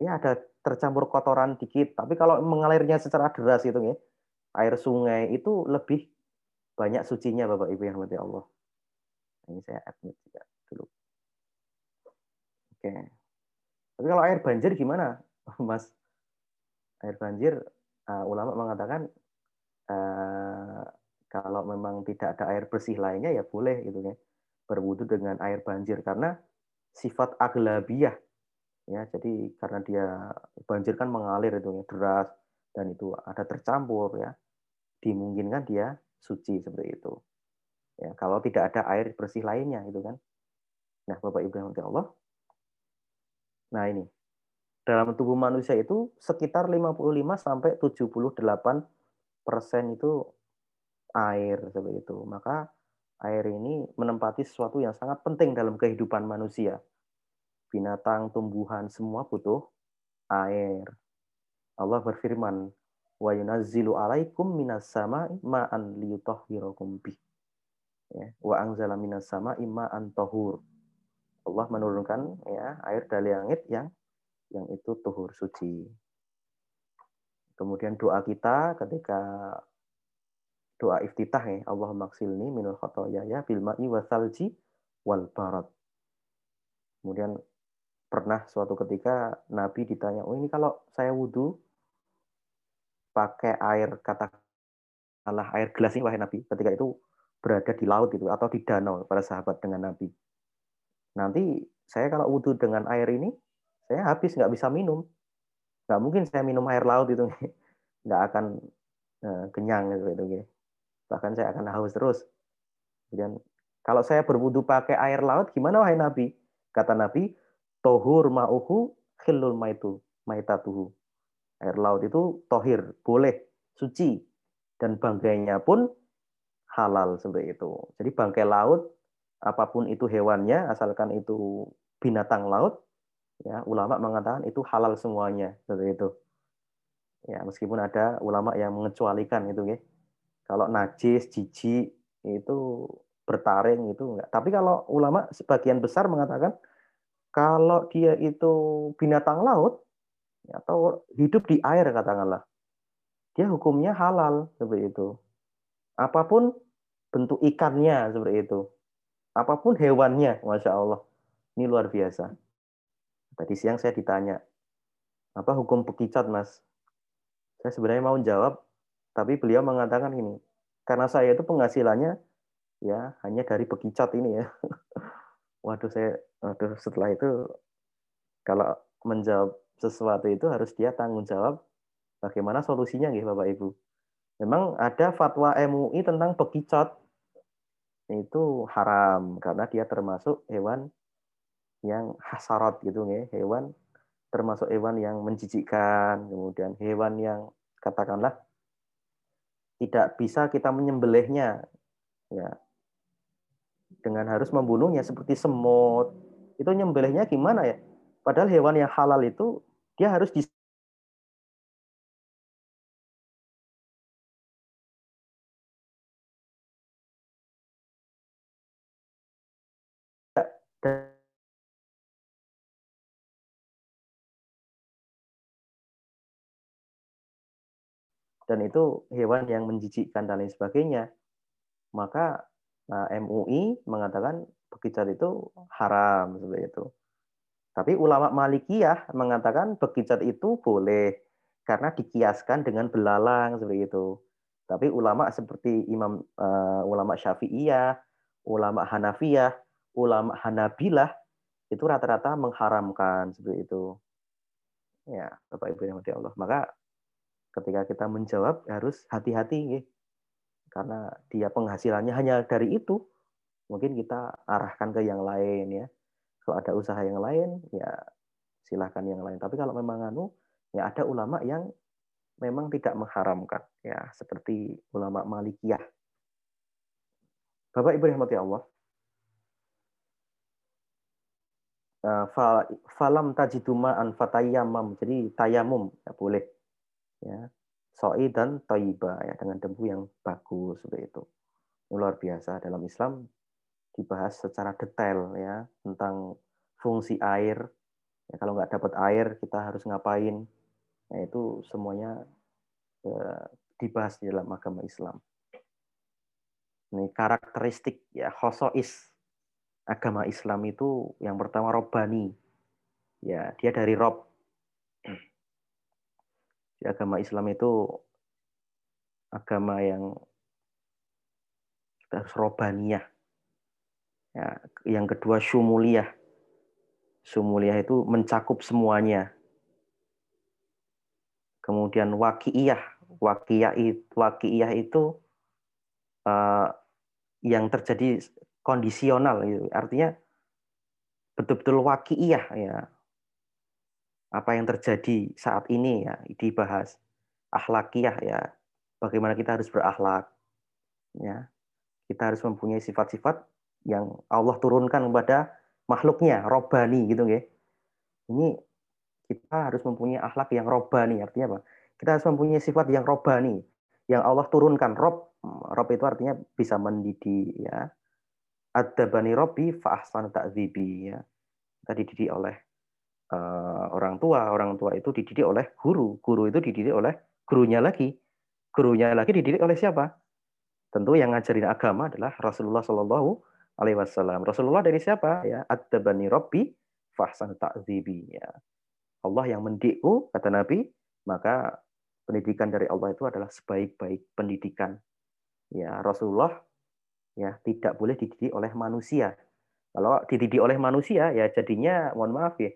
ya ada tercampur kotoran dikit, tapi kalau mengalirnya secara deras itu ya, air sungai itu lebih banyak sucinya Bapak Ibu yang mati Allah. Ini saya admit juga dulu. Oke. Tapi kalau air banjir gimana, Mas? Air banjir, uh, ulama mengatakan uh, kalau memang tidak ada air bersih lainnya ya boleh gitu ya berwudu dengan air banjir. Karena sifat aglabiyah ya jadi karena dia banjir kan mengalir itu ya deras dan itu ada tercampur ya dimungkinkan dia suci seperti itu. Ya kalau tidak ada air bersih lainnya itu kan. Nah bapak ibu yang Allah. Nah ini. Dalam tubuh manusia itu sekitar 55 sampai 78 persen itu air seperti itu. Maka air ini menempati sesuatu yang sangat penting dalam kehidupan manusia. Binatang, tumbuhan semua butuh air. Allah berfirman, "Wa yunazzilu 'alaikum minas sama'i ma'an liyutahhirakum bih." Ya, wa anzala minas sama'i ma'an tahur. Allah menurunkan ya air dari langit yang yang itu tuhur suci. Kemudian doa kita ketika doa iftitah ya Allah maksilni minul ya bil ma'i wasalji wal barat. Kemudian pernah suatu ketika Nabi ditanya, "Oh, ini kalau saya wudhu pakai air katakanlah air gelas ini wahai Nabi." Ketika itu berada di laut itu atau di danau para sahabat dengan Nabi. Nanti saya kalau wudhu dengan air ini, saya habis nggak bisa minum. Nggak mungkin saya minum air laut itu nggak akan eh, kenyang gitu, gitu bahkan saya akan haus terus. Kemudian kalau saya berwudu pakai air laut, gimana wahai Nabi? Kata Nabi, tohur ma'uhu khilul maitu, maitatuhu. Air laut itu tohir, boleh, suci. Dan bangkainya pun halal seperti itu. Jadi bangkai laut, apa pun itu hewannya, asalkan itu binatang laut, ya ulama mengatakan itu halal semuanya seperti itu. Ya, meskipun ada ulama yang mengecualikan itu ya. Kalau najis, jijik itu bertaring itu enggak. Tapi kalau ulama sebagian besar mengatakan kalau dia itu binatang laut atau hidup di air katakanlah, dia hukumnya halal seperti itu. Apa pun bentuk ikannya seperti itu. Apa pun hewannya, masya Allah, ini luar biasa. Tadi siang saya ditanya, apa hukum pekicat mas? Saya sebenarnya mau jawab, tapi beliau mengatakan ini, karena saya itu penghasilannya ya hanya dari bekicot ini ya. Waduh saya, waduh setelah itu kalau menjawab sesuatu itu harus dia tanggung jawab bagaimana solusinya gitu Bapak Ibu. Memang ada fatwa MUI tentang bekicot itu haram karena dia termasuk hewan yang hasarat gitu ya, hewan termasuk hewan yang menjijikkan, kemudian hewan yang katakanlah tidak bisa kita menyembelihnya ya. Dengan harus membunuhnya seperti semut itu nyembelihnya gimana ya? Padahal hewan yang halal itu dia harus di dan itu hewan yang menjijikkan dan lain sebagainya, maka nah, MUI mengatakan bekicot itu haram seperti itu. Tapi ulama Malikiyah mengatakan bekicot itu boleh karena dikiaskan dengan belalang seperti itu. Tapi ulama seperti Imam uh, ulama Syafi'iyah, ulama Hanafiyah, ulama Hanabilah itu rata-rata mengharamkan seperti itu. Ya, Bapak Ibu yang Allah. Maka ketika kita menjawab harus hati-hati ya. Karena dia penghasilannya hanya dari itu, mungkin kita arahkan ke yang lain ya. Kalau ada usaha yang lain, ya silahkan yang lain. Tapi kalau memang anu, ya ada ulama yang memang tidak mengharamkan ya seperti ulama Malikiyah. Bapak Ibu rahmati Allah. Eh, falam tajiduma an fatayamam. Jadi tayamum ya boleh ya. Soi dan toiba ya dengan debu yang bagus seperti itu. Luar biasa dalam Islam dibahas secara detail ya tentang fungsi air. Ya, kalau nggak dapat air kita harus ngapain? Nah itu semuanya eh, dibahas di dalam agama Islam. Ini karakteristik ya khosois agama Islam itu yang pertama robani. Ya dia dari rob di agama Islam itu agama yang kita harus. Ya, yang kedua syumuliyah. Syumuliyah itu mencakup semuanya. Kemudian wakiiyah. Wakiyah, wakiyah itu uh, yang terjadi kondisional. Artinya betul-betul wakiiyah. Ya apa yang terjadi saat ini ya dibahas akhlakiyah ya. Bagaimana kita harus berakhlak ya. Kita harus mempunyai sifat-sifat yang Allah turunkan kepada makhluknya robani gitu ya ini kita harus mempunyai akhlak yang robani artinya apa? Kita harus mempunyai sifat yang robani yang Allah turunkan. Rob rob itu artinya bisa mendidik ya. Ada bani robi ahsan ta'dzibi ya. Kita dididik oleh uh, orang tua, orang tua itu dididik oleh guru, guru itu dididik oleh gurunya lagi, gurunya lagi dididik oleh siapa? Tentu yang ngajarin agama adalah Rasulullah Shallallahu Alaihi Wasallam. Rasulullah dari siapa? Ya, Ad-Dabani Robbi fahsan ta'zibi. Ya. Allah yang mendikku, kata Nabi, maka pendidikan dari Allah itu adalah sebaik-baik pendidikan. Ya, Rasulullah ya tidak boleh dididik oleh manusia. Kalau dididik oleh manusia ya jadinya mohon maaf ya,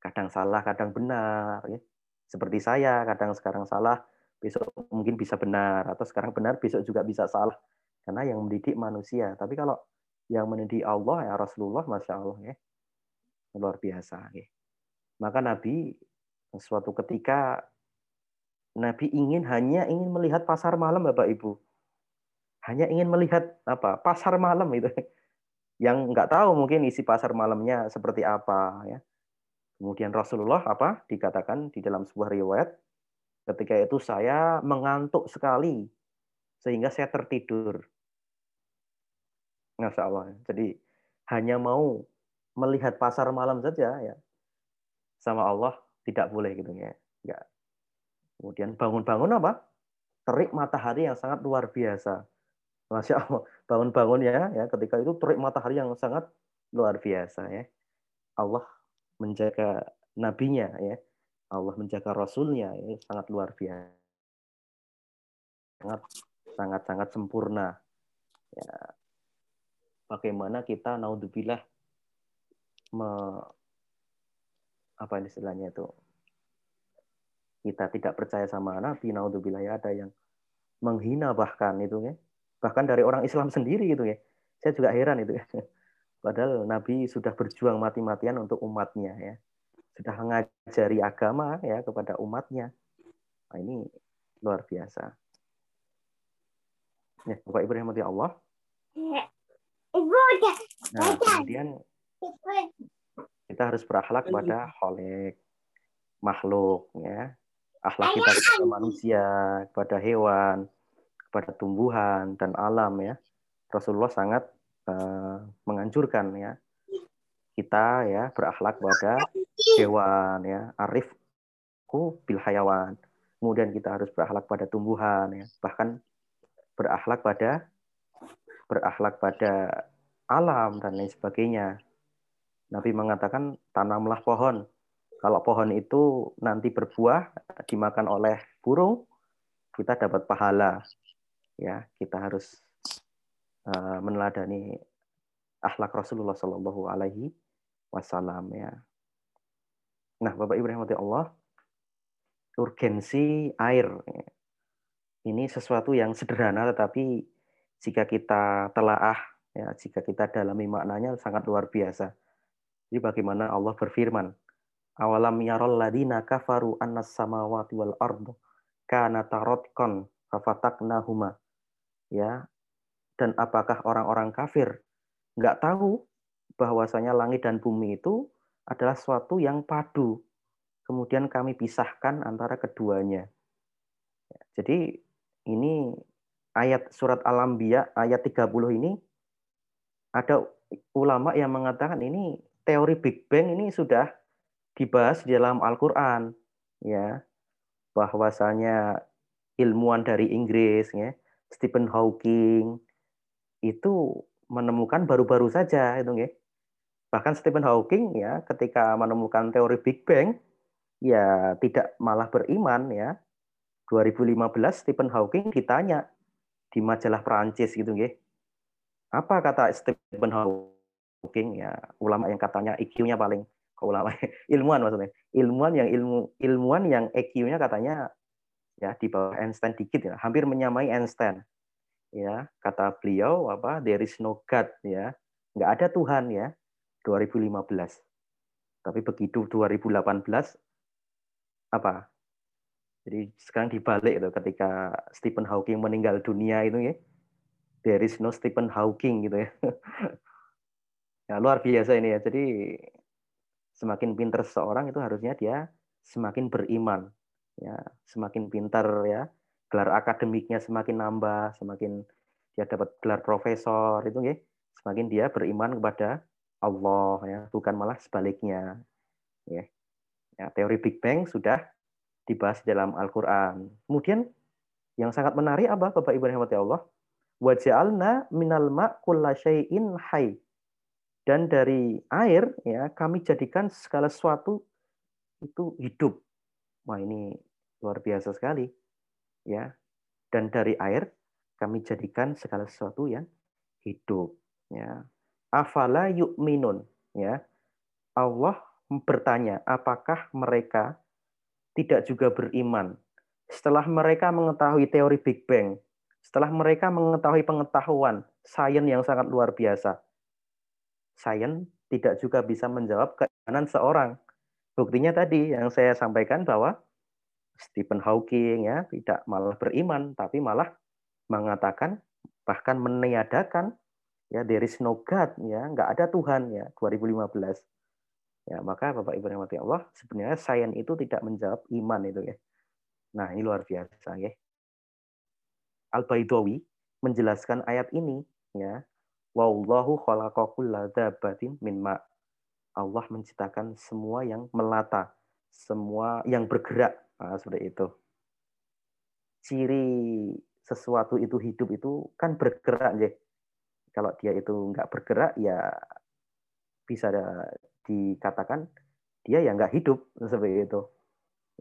kadang salah, kadang benar. Ya. Seperti saya, kadang sekarang salah, besok mungkin bisa benar, atau sekarang benar, besok juga bisa salah. Karena yang mendidik manusia. Tapi kalau yang mendidik Allah, ya Rasulullah, Masya Allah, ya. luar biasa. Ya. Maka Nabi, suatu ketika, Nabi ingin hanya ingin melihat pasar malam, Bapak Ibu. Hanya ingin melihat apa pasar malam itu yang nggak tahu mungkin isi pasar malamnya seperti apa ya Kemudian Rasulullah apa dikatakan di dalam sebuah riwayat ketika itu saya mengantuk sekali sehingga saya tertidur. Masya Allah. Jadi hanya mau melihat pasar malam saja ya sama Allah tidak boleh gitu ya. Enggak. Kemudian bangun-bangun apa? Terik matahari yang sangat luar biasa. Masya Allah. Bangun-bangun ya, ya ketika itu terik matahari yang sangat luar biasa ya. Allah menjaga nabinya ya. Allah menjaga rasulnya ini sangat luar biasa. Sangat sangat sangat sempurna ya. Bagaimana kita naudzubillah me, apa istilahnya itu kita tidak percaya sama nabi naudzubillah ya ada yang menghina bahkan itu ya. Bahkan dari orang Islam sendiri gitu ya. Saya juga heran itu ya Padahal Nabi sudah berjuang mati-matian untuk umatnya ya. Sudah mengajari agama ya kepada umatnya. Nah, ini luar biasa. Ya, Bapak Ibu rahmati Allah. Nah, kemudian kita harus berakhlak pada holek makhluk ya. Akhlak kita kepada manusia, kepada hewan, kepada tumbuhan dan alam ya. Rasulullah sangat Eh, menganjurkan ya kita ya berakhlak pada hewan ya arifku bil hayawan kemudian kita harus berakhlak pada tumbuhan, ya. bahkan berakhlak pada berakhlak pada alam dan lain sebagainya. Nabi mengatakan tanamlah pohon. Kalau pohon itu nanti berbuah dimakan oleh burung, kita dapat pahala. Ya, kita harus meneladani akhlak Rasulullah Shallallahu Alaihi Wasallam ya. Nah, Bapak Ibu rahmati Allah, urgensi air ini sesuatu yang sederhana tetapi jika kita telaah ya jika kita dalami maknanya sangat luar biasa. Jadi bagaimana Allah berfirman, awalam yarol ladina kafaru annas samawati wal ardu kana tarotkon fafataknahuma. Ya. Dan apakah orang-orang kafir nggak tahu bahwasanya langit dan bumi itu adalah suatu yang padu. Kemudian kami pisahkan antara keduanya. Jadi ini ayat surat Al-Anbiya ayat 30 ini ada ulama yang mengatakan ini teori Big Bang ini sudah dibahas di dalam Al-Qur'an ya. Bahwasanya ilmuwan dari Inggris ya, Stephen Hawking itu menemukan baru-baru saja itu ya. Bahkan Stephen Hawking ya ketika menemukan teori Big Bang ya tidak malah beriman ya 2015 Stephen Hawking ditanya di majalah Perancis gitu nggih. Apa kata Stephen Hawking ya ulama yang katanya IQ-nya paling ulama ilmuwan maksudnya. Ilmuwan yang ilmu ilmuwan yang IQ-nya katanya ya di bawah Einstein dikit ya, hampir menyamai Einstein. Ya, kata beliau apa there is no God ya. nggak ada Tuhan ya 2015. Tapi begitu 2018 apa jadi sekarang dibalik itu ketika Stephen Hawking meninggal dunia itu ya, there is no Stephen Hawking gitu ya. ya luar biasa ini ya. Jadi semakin pintar seseorang itu harusnya dia semakin beriman, ya semakin pintar ya. Gelar akademiknya semakin nambah, semakin dia dapat gelar profesor itu ya, semakin dia beriman kepada Allah ya, bukan malah sebaliknya. Ya. ya teori Big Bang sudah dibahas dalam Al-Quran. Kemudian yang sangat menarik apa Bapak Ibu rahmati Allah? Waja'alna minal ma' syai'in hay. Dan dari air ya kami jadikan segala sesuatu itu hidup. Wah ini luar biasa sekali. Ya. Dan dari air kami jadikan segala sesuatu yang hidup. Ya. Afala yu'minun. Ya. Allah bertanya, apakah mereka tidak juga beriman. Setelah mereka mengetahui teori Big Bang, setelah mereka mengetahui pengetahuan sains yang sangat luar biasa, sains tidak juga bisa menjawab keimanan seorang. Buktinya tadi yang saya sampaikan bahwa Stephen Hawking ya tidak malah beriman, tapi malah mengatakan bahkan meniadakan ya there is no God ya nggak ada Tuhan ya 2015 Ya, maka Bapak Ibu yang Allah, sebenarnya sains itu tidak menjawab iman itu ya. Nah, ini luar biasa ya. Al-Baidawi menjelaskan ayat ini ya. Wallahu khalaqa dabatin min ma. Allah menciptakan semua yang melata, semua yang bergerak. Nah, seperti itu. Ciri sesuatu itu hidup itu kan bergerak ya. Kalau dia itu nggak bergerak ya bisa dikatakan dia ya nggak hidup seperti itu.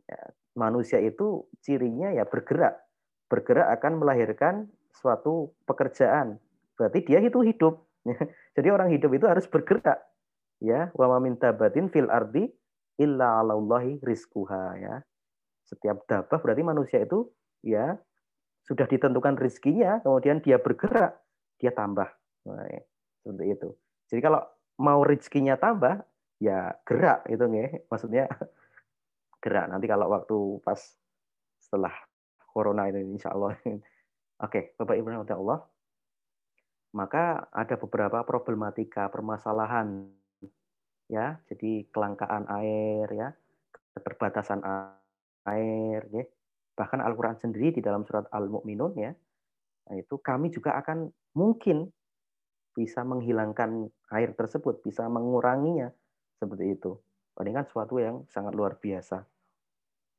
Ya, manusia itu cirinya ya bergerak, bergerak akan melahirkan suatu pekerjaan. Berarti dia itu hidup. Jadi orang hidup itu harus bergerak. Ya, wa batin fil ardi illa alallahi rizquha ya. Setiap dabah berarti manusia itu ya sudah ditentukan rizkinya, kemudian dia bergerak, dia tambah. Nah, ya, seperti itu. Jadi kalau mau rizkinya tambah, ya gerak itu nih maksudnya gerak. Nanti kalau waktu pas setelah corona ini insya Allah. Oke Bapak Ibu Allah. Maka ada beberapa problematika permasalahan ya. Jadi kelangkaan air ya. Keterbatasan air ya bahkan Al-Quran sendiri di dalam surat Al-Mu'minun ya itu kami juga akan mungkin bisa menghilangkan air tersebut bisa menguranginya seperti itu. Ini kan suatu yang sangat luar biasa.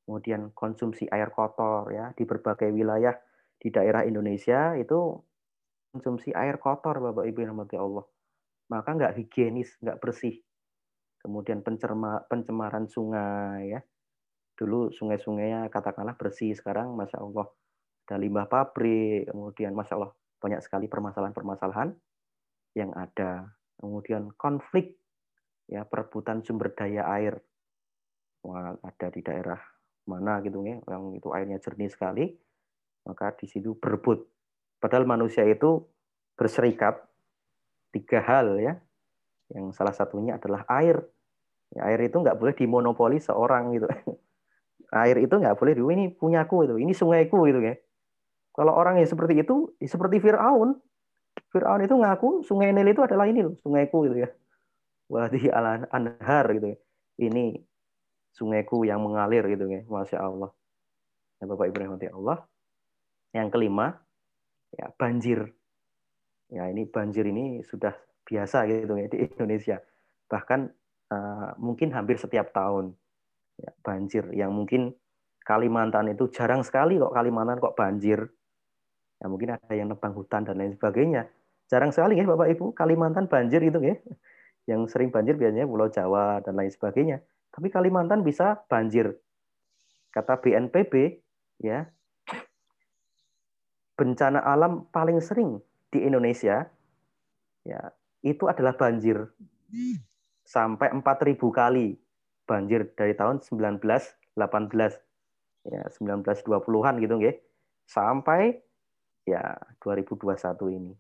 kemudian konsumsi air kotor ya di berbagai wilayah di daerah Indonesia itu konsumsi air kotor Bapak Ibu yang Allah. Maka nggak higienis, nggak bersih. Kemudian pencerma, pencemaran sungai ya. Dulu sungai-sungainya katakanlah bersih, sekarang Masya Allah ada limbah pabrik, kemudian Masya Allah banyak sekali permasalahan-permasalahan yang ada. Kemudian konflik ya perebutan sumber daya air. Wah, ada di daerah mana gitu ya, yang itu airnya jernih sekali, maka di situ berebut. Padahal manusia itu berserikat tiga hal ya, yang salah satunya adalah air. Ya, air itu nggak boleh dimonopoli seorang gitu. Air itu nggak boleh di ini punyaku itu, ini sungaiku gitu ya. Kalau orang yang seperti itu, ya seperti Fir'aun. Fir'aun itu ngaku sungai Nil itu adalah ini loh, sungaiku gitu ya. Wadi al anhar gitu ya. Ini sungaiku yang mengalir gitu ya. Masya Allah. Ya, Bapak Ibrahim Allah. Yang kelima, ya banjir. Ya ini banjir ini sudah biasa gitu ya di Indonesia. Bahkan uh, mungkin hampir setiap tahun ya, banjir yang mungkin Kalimantan itu jarang sekali kok Kalimantan kok banjir ya mungkin ada yang nebang hutan dan lain sebagainya. Jarang sekali ya Bapak Ibu, Kalimantan banjir itu ya. Yang sering banjir biasanya Pulau Jawa dan lain sebagainya. Tapi Kalimantan bisa banjir. Kata BNPB, ya, bencana alam paling sering di Indonesia, ya, itu adalah banjir. Sampai 4.000 kali banjir dari tahun 1918 ya 1920-an gitu nggih sampai ya 2021 ini.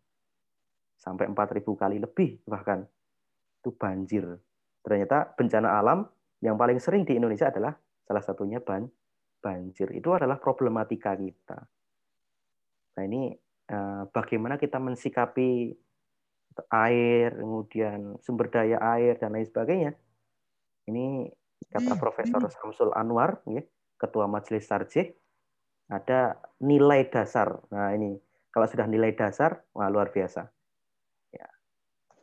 Sampai 4.000 kali lebih bahkan itu banjir. Ternyata bencana alam yang paling sering di Indonesia adalah salah satunya ban banjir. Itu adalah problematika kita. Nah ini eh, bagaimana kita mensikapi air, kemudian sumber daya air dan lain sebagainya. Ini kata Profesor Samsul Anwar, Ketua Majelis Tarjih, ada nilai dasar. Nah ini kalau sudah nilai dasar, wah luar biasa. Ya.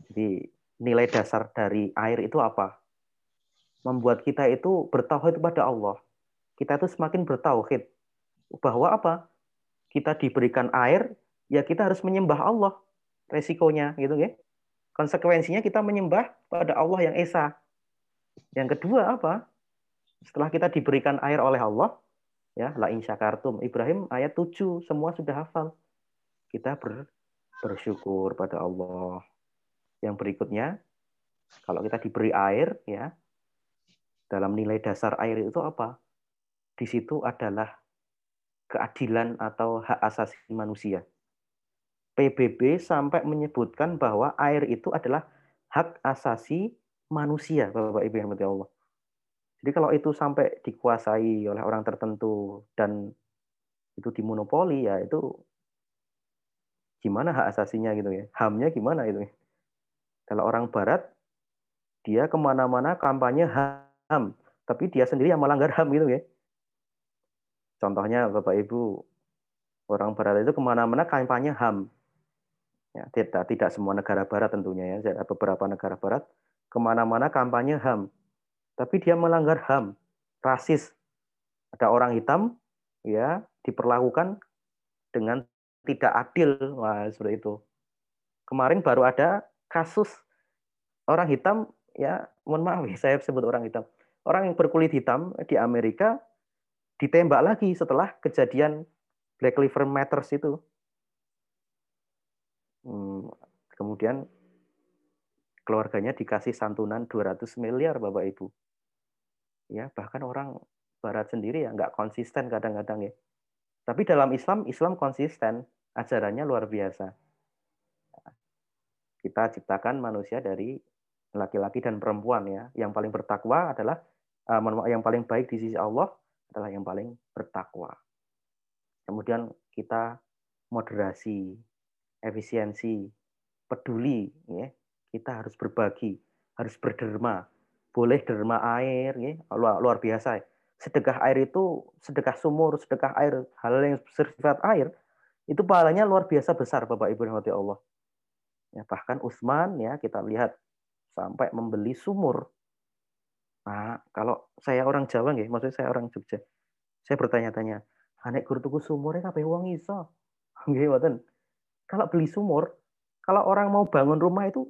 Jadi nilai dasar dari air itu apa? Membuat kita itu bertauhid kepada Allah. Kita itu semakin bertauhid bahwa apa? Kita diberikan air, ya kita harus menyembah Allah. Resikonya gitu ya. Konsekuensinya kita menyembah pada Allah yang esa. Yang kedua apa? Setelah kita diberikan air oleh Allah, ya la in syakartum. Ibrahim ayat 7 semua sudah hafal. Kita ber, bersyukur pada Allah. Yang berikutnya kalau kita diberi air ya dalam nilai dasar air itu apa? Di situ adalah keadilan atau hak asasi manusia. PBB sampai menyebutkan bahwa air itu adalah hak asasi manusia Bapak Ibu yang Allah. Jadi kalau itu sampai dikuasai oleh orang tertentu dan itu dimonopoli ya itu gimana hak asasinya gitu ya? Hamnya gimana itu kalau orang barat dia ke mana-mana kampanye ham tapi dia sendiri yang melanggar ham gitu ya. Contohnya bapak ibu orang barat itu ke mana-mana kampanye ham. Ya tidak tidak semua negara barat tentunya ya beberapa negara barat ke mana-mana kampanye ham tapi dia melanggar HAM, rasis. Ada orang hitam ya diperlakukan dengan tidak adil, wah seperti itu. Kemarin baru ada kasus orang hitam ya, mohon maaf ya saya sebut orang hitam. Orang yang berkulit hitam di Amerika ditembak lagi setelah kejadian Black Lives Matter itu. Hmm, kemudian keluarganya dikasih santunan 200 miliar Bapak Ibu. Ya bahkan orang barat sendiri ya nggak konsisten kadang-kadang ya. Tapi dalam Islam Islam konsisten. Ajarannya luar biasa. Kita ciptakan manusia dari laki-laki dan perempuan ya. Yang paling bertakwa adalah uh, yang paling baik di sisi Allah adalah yang paling bertakwa. Kemudian kita moderasi efisiensi peduli ya kita harus berbagi harus berderma boleh derma air, ya, luar, luar biasa. Ya. Sedekah air itu, sedekah sumur, sedekah air, hal yang bersifat air, itu pahalanya luar biasa besar, Bapak Ibu yang Allah. Ya, bahkan Utsman ya kita lihat sampai membeli sumur. Nah, kalau saya orang Jawa nggih, maksudnya saya orang Jogja. Saya bertanya-tanya, anek gur tuku sumurnya kabeh wong iso. Nggih. Kalau beli sumur, kalau orang mau bangun rumah itu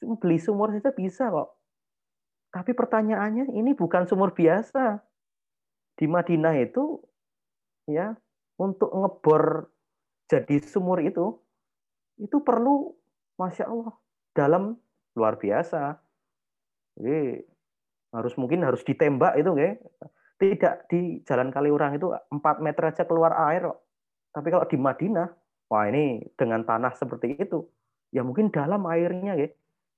beli sumur saja bisa kok. Tapi pertanyaannya ini bukan sumur biasa. Di Madinah itu ya untuk ngebor jadi sumur itu itu perlu masya Allah dalam luar biasa. Jadi harus mungkin harus ditembak itu nggih. Tidak di Jalan Kaliurang itu 4 meter aja keluar air kok. Tapi kalau di Madinah, wah ini dengan tanah seperti itu, ya mungkin dalam airnya ya.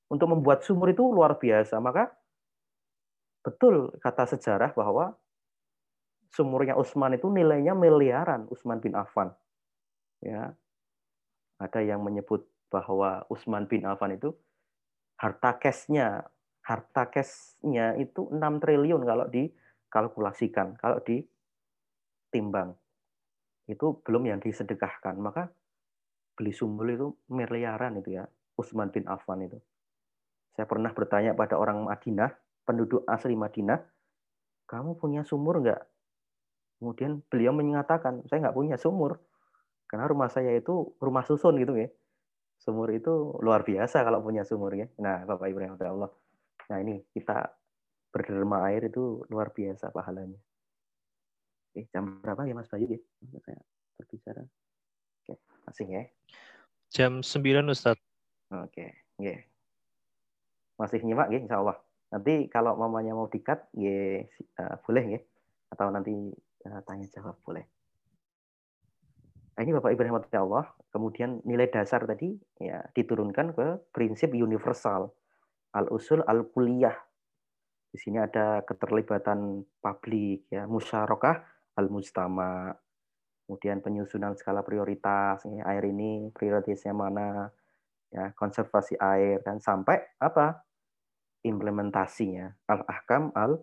Untuk membuat sumur itu luar biasa. Maka betul kata sejarah bahwa sumurnya Utsman itu nilainya miliaran Utsman bin Affan. Ya. Ada yang menyebut bahwa Utsman bin Affan itu harta cashnya harta cashnya itu 6 triliun kalau dikalkulasikan, kalau ditimbang. Itu belum yang disedekahkan. Maka beli sumur itu miliaran itu ya, Utsman bin Affan itu. Saya pernah bertanya pada orang Madinah, penduduk asli Madinah, kamu punya sumur enggak? Kemudian beliau menyatakan, saya nggak punya sumur. Karena rumah saya itu rumah susun gitu ya. Sumur itu luar biasa kalau punya sumur ya. Nah, Bapak Ibu yang Allah. Nah ini kita berderma air itu luar biasa pahalanya. Oke, jam berapa ya Mas Bayu ya? Saya berbicara. Oke, masih ya? Jam 9 Ustadz. Oke, ya. Masih nyimak ya insya Allah. Nanti kalau mamanya mau dikat, ya uh, boleh ya. Atau nanti uh, tanya jawab boleh. Nah, ini Bapak Ibrahim Allah, kemudian nilai dasar tadi ya diturunkan ke prinsip universal al-usul al-kuliah. Di sini ada keterlibatan publik, ya, musyarakah al-mustama. Kemudian penyusunan skala prioritas, ya, air ini prioritasnya mana, ya, konservasi air dan sampai apa? Implementasinya al-ahkam al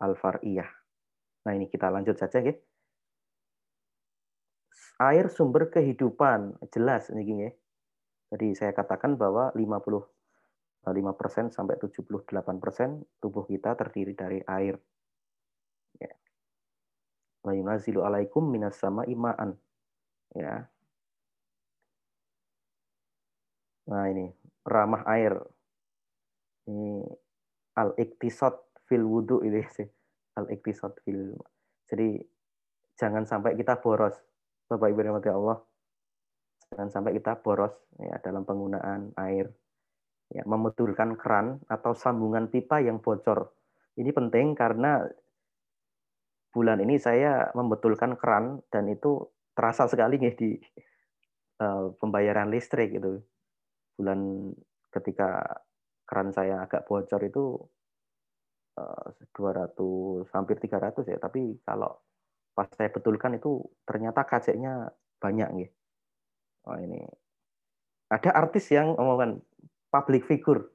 al-far'iyah. Nah, ini kita lanjut saja ya. Air sumber kehidupan, jelas ini ya. Jadi saya katakan bahwa 50 5% sampai 78% tubuh kita terdiri dari air. Ya. Wa yunazilu alaikum minas sama imaan. Ya. Nah ini ramah air. Ini al-iktisad fil wudu ini sih. Al-iktisad fil. Jadi jangan sampai kita boros. Bapak Ibu rahmati Allah. Jangan sampai kita boros ya dalam penggunaan air ya, membetulkan keran atau sambungan pipa yang bocor. Ini penting karena bulan ini saya membetulkan keran dan itu terasa sekali nih di uh, pembayaran listrik itu. Bulan ketika keran saya agak bocor itu uh, eh, 200 hampir 300 ya, tapi kalau pas saya betulkan itu ternyata kajetnya banyak nih. Oh ini ada artis yang omongan public figure.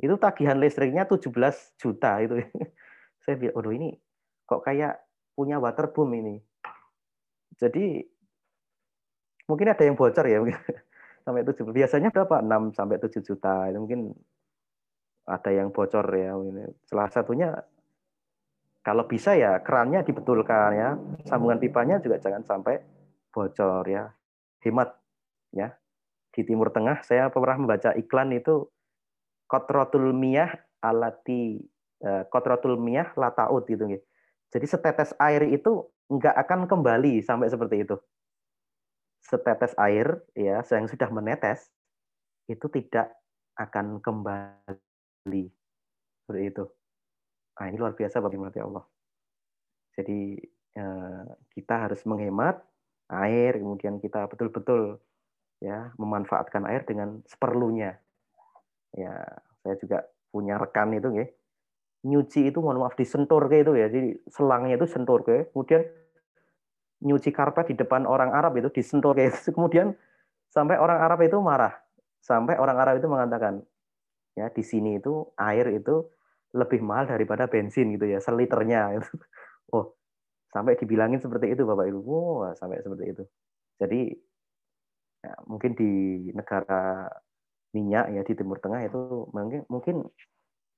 Itu tagihan listriknya 17 juta itu. Saya bilang, "Waduh, ini kok kayak punya waterboom ini." Jadi mungkin ada yang bocor ya sampai 7 biasanya berapa 6 sampai 7 juta itu mungkin ada yang bocor ya salah satunya kalau bisa ya kerannya dibetulkan ya. Sambungan pipanya juga jangan sampai bocor ya. Hemat ya. Di Timur Tengah saya pernah membaca iklan itu kotrotul miyah alati eh, kotrotul miyah lataut gitu gitu. Jadi setetes air itu nggak akan kembali sampai seperti itu. Setetes air ya yang sudah menetes itu tidak akan kembali seperti itu. Nah, ini luar biasa bagi Allah. Jadi eh, kita harus menghemat air, kemudian kita betul-betul ya memanfaatkan air dengan seperlunya. Ya, saya juga punya rekan itu ya. Nyuci itu mohon maaf disentur kayak itu ya. Jadi selangnya itu sentur kayak. Kemudian nyuci karpet di depan orang Arab itu disentur kayak itu. Kemudian sampai orang Arab itu marah. Sampai orang Arab itu mengatakan ya di sini itu air itu lebih mahal daripada bensin gitu ya, seliternya itu. Oh, sampai dibilangin seperti itu Bapak Ibu. Oh, sampai seperti itu. Jadi Ya, mungkin di negara minyak ya di Timur Tengah itu mungkin mungkin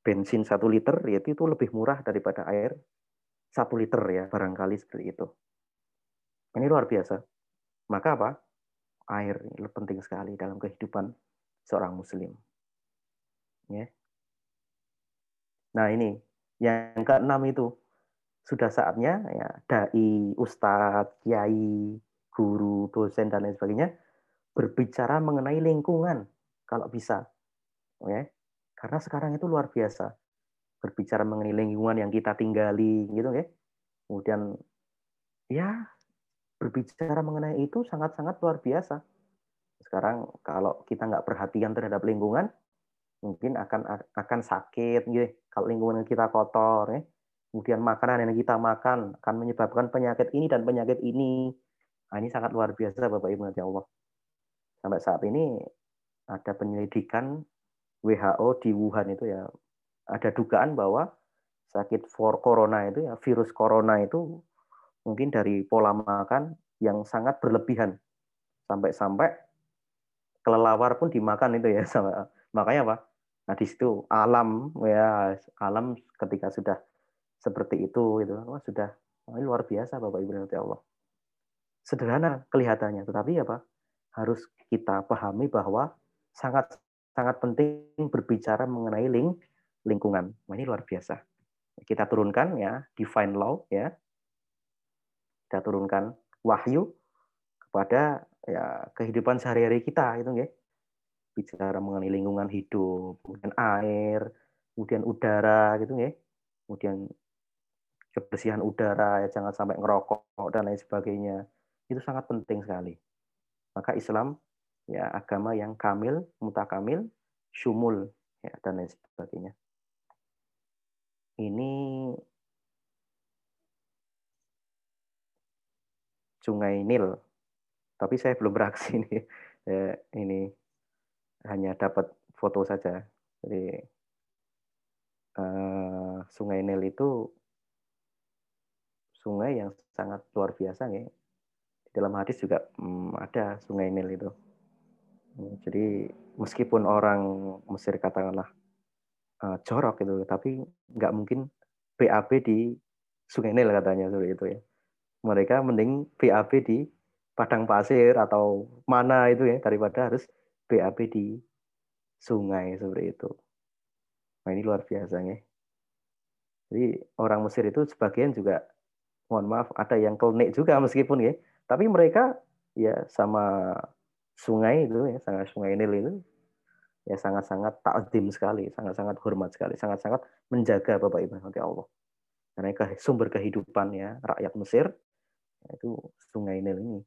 bensin satu liter yaitu itu lebih murah daripada air satu liter ya barangkali seperti itu. Ini luar biasa. Maka apa? Air penting sekali dalam kehidupan seorang muslim. Ya. Nah ini yang keenam itu sudah saatnya ya dai, ustadz, kiai, guru, dosen dan lain sebagainya berbicara mengenai lingkungan kalau bisa. Ya. Karena sekarang itu luar biasa berbicara mengenai lingkungan yang kita tinggali gitu ya. Kemudian ya berbicara mengenai itu sangat-sangat luar biasa. Sekarang kalau kita nggak perhatian terhadap lingkungan, mungkin akan akan sakit gitu. Kalau lingkungan kita kotor ya. Kemudian makanan yang kita makan akan menyebabkan penyakit ini dan penyakit ini. Nah, ini sangat luar biasa Bapak Ibu nanti Allah. Sampai saat ini ada penyelidikan WHO di Wuhan itu ya ada dugaan bahwa sakit for corona itu ya virus corona itu mungkin dari pola makan yang sangat berlebihan sampai-sampai kelelawar pun dimakan itu ya sama makanya apa nah di situ alam ya alam ketika sudah seperti itu gitu wah sudah wah, ini luar biasa bapak ibu nanti Allah sederhana kelihatannya tetapi apa harus kita pahami bahwa sangat sangat penting berbicara mengenai link lingkungan. Wah, ini luar biasa. Kita turunkan ya divine law ya. Kita turunkan wahyu kepada ya kehidupan sehari-hari kita itu ya. Bicara mengenai lingkungan hidup, kemudian air, kemudian udara gitu ya. Kemudian kebersihan udara ya jangan sampai ngerokok dan lain sebagainya. Itu sangat penting sekali. Maka Islam ya agama yang kamil, mutakamil, syumul ya dan lain sebagainya ini Sungai Nil. Tapi saya belum beraksi ini. Ya, ini hanya dapat foto saja. Jadi uh, Sungai Nil itu sungai yang sangat luar biasa ya. Di dalam hadis juga um, ada Sungai Nil itu. Jadi meskipun orang Mesir katakanlah uh, jorok gitu tapi nggak mungkin BAB di Sungai Nil katanya seperti itu ya mereka mending BAB di padang pasir atau mana itu ya daripada harus BAB di sungai seperti itu nah ini luar biasa ya jadi orang Mesir itu sebagian juga mohon maaf ada yang klenik juga meskipun ya tapi mereka ya sama sungai itu ya sama sungai Nil itu ya sangat-sangat takdim sekali, sangat-sangat hormat sekali, sangat-sangat menjaga Bapak Ibu nanti Allah. Karena sumber kehidupan ya rakyat Mesir itu Sungai Nil ini.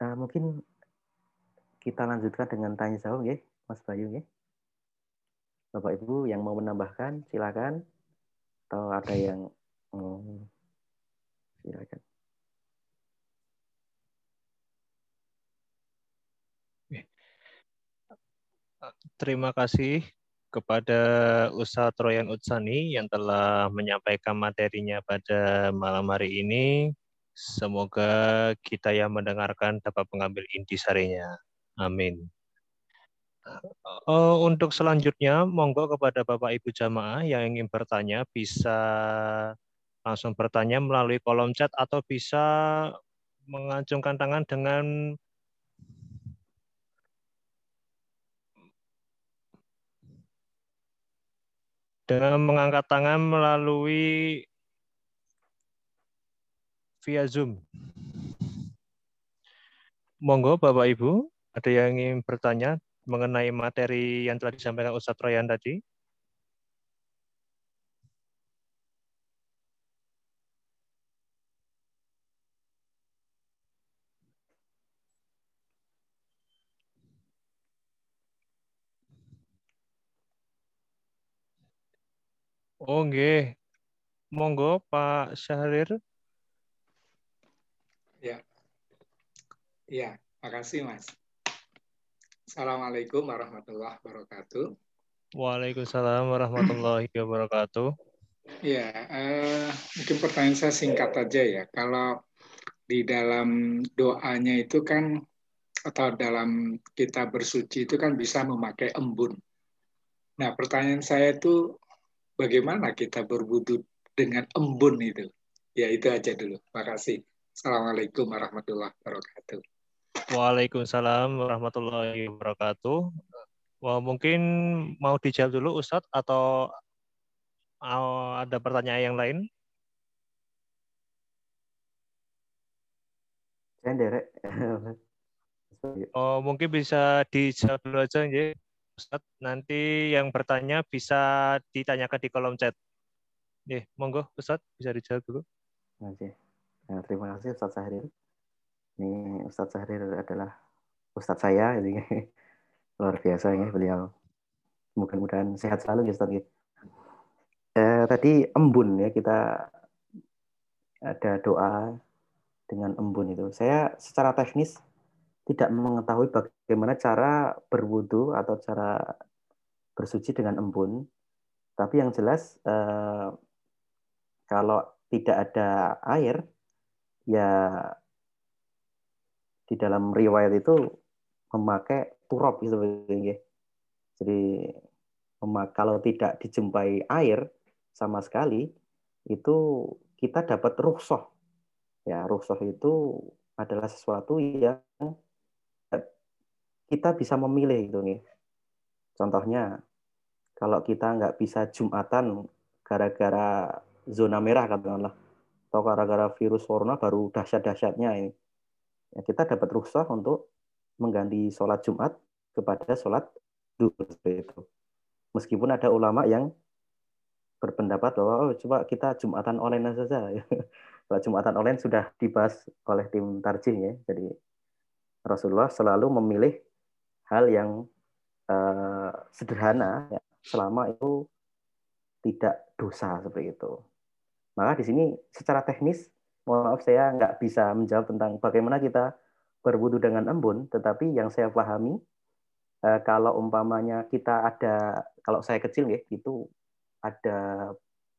Nah, mungkin kita lanjutkan dengan tanya jawab ya, Mas Bayu ya. Bapak Ibu yang mau menambahkan silakan atau ada yang silakan. Terima kasih kepada Ustadz Royan Utsani yang telah menyampaikan materinya pada malam hari ini. Semoga kita yang mendengarkan dapat mengambil intisarinya. Amin. Uh, untuk selanjutnya, monggo kepada Bapak Ibu jamaah yang ingin bertanya bisa langsung bertanya melalui kolom chat atau bisa mengacungkan tangan dengan dengan mengangkat tangan melalui via Zoom. Monggo Bapak Ibu, ada yang ingin bertanya mengenai materi yang telah disampaikan Ustadz Royan tadi? Oh, nggih. Monggo Pak Syahrir. Ya, makasih Mas. Assalamualaikum warahmatullahi wabarakatuh. Waalaikumsalam warahmatullahi wabarakatuh. Ya, eh, mungkin pertanyaan saya singkat aja ya. Kalau di dalam doanya itu kan atau dalam kita bersuci itu kan bisa memakai embun. Nah, pertanyaan saya itu bagaimana kita berwudu dengan embun itu. Ya itu aja dulu. Makasih. Assalamualaikum warahmatullahi wabarakatuh. Waalaikumsalam warahmatullahi wabarakatuh. Wah, mungkin mau dijawab dulu Ustadz atau ada pertanyaan yang lain? Oh, mungkin bisa dijawab dulu aja ya. Ustaz. Nanti yang bertanya bisa ditanyakan di kolom chat. Nih, monggo Ustaz, bisa dijawab dulu. Oke. Nah, terima kasih Ustaz Sahrir. Ini Ustaz Sahrir adalah Ustaz saya, ini luar biasa ya beliau. Mudah-mudahan sehat selalu ya Ustaz. Eh, tadi embun ya kita ada doa dengan embun itu. Saya secara teknis tidak mengetahui bagaimana cara berwudu atau cara bersuci dengan embun. Tapi yang jelas eh, kalau tidak ada air, ya di dalam riwayat itu memakai turop gitu Jadi kalau tidak dijumpai air sama sekali, itu kita dapat ruhsoh. Ya, ruhsoh itu adalah sesuatu yang kita bisa memilih gitu nih. Contohnya, kalau kita nggak bisa jumatan gara-gara zona merah katakanlah, atau gara-gara virus corona baru dahsyat-dahsyatnya ini, ya kita dapat rukhsah untuk mengganti sholat Jumat kepada sholat duhur itu. Meskipun ada ulama yang berpendapat bahwa oh, coba kita jumatan online saja. Kalau jumatan online sudah dibahas oleh tim tarjih ya. Jadi Rasulullah selalu memilih hal yang uh, sederhana ya, selama itu tidak dosa seperti itu. Maka di sini secara teknis, mohon maaf saya nggak bisa menjawab tentang bagaimana kita berwudu dengan embun, tetapi yang saya pahami uh, kalau umpamanya kita ada, kalau saya kecil ya, itu ada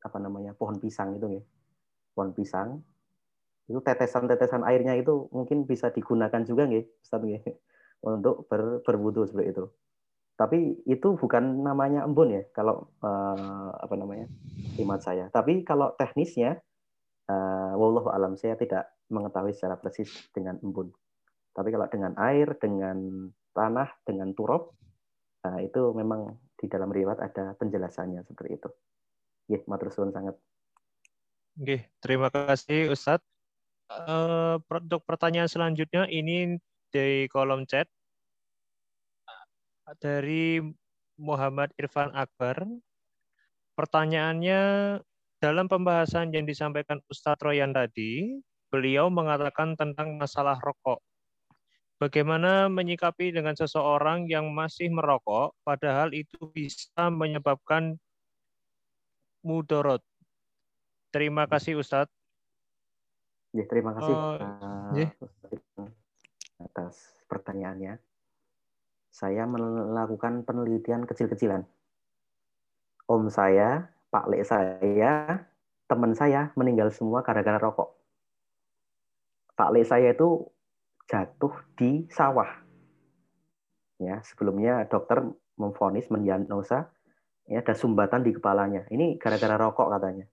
apa namanya pohon pisang itu ya, pohon pisang itu tetesan-tetesan airnya itu mungkin bisa digunakan juga nggih, Ustaz nggih untuk ber, berwudu seperti itu. Tapi itu bukan namanya embun ya kalau uh, apa namanya imat saya. Tapi kalau teknisnya, uh, wallahu alam saya tidak mengetahui secara persis dengan embun. Tapi kalau dengan air, dengan tanah, dengan turop, uh, itu memang di dalam riwayat ada penjelasannya seperti itu. Ya, matur sangat. Oke, terima kasih Ustadz. Uh, untuk pertanyaan selanjutnya ini di kolom chat dari Muhammad Irfan Akbar. Pertanyaannya dalam pembahasan yang disampaikan Ustadz Royan tadi, beliau mengatakan tentang masalah rokok. Bagaimana menyikapi dengan seseorang yang masih merokok, padahal itu bisa menyebabkan mudorot. Terima kasih Ustadz. Ya, terima kasih uh, uh, atas pertanyaannya. Saya melakukan penelitian kecil-kecilan. Om saya, Pak Lek saya, teman saya meninggal semua gara-gara rokok. Pak Lek saya itu jatuh di sawah. Ya, sebelumnya dokter memfonis mendiagnosa ya ada sumbatan di kepalanya. Ini gara-gara rokok katanya.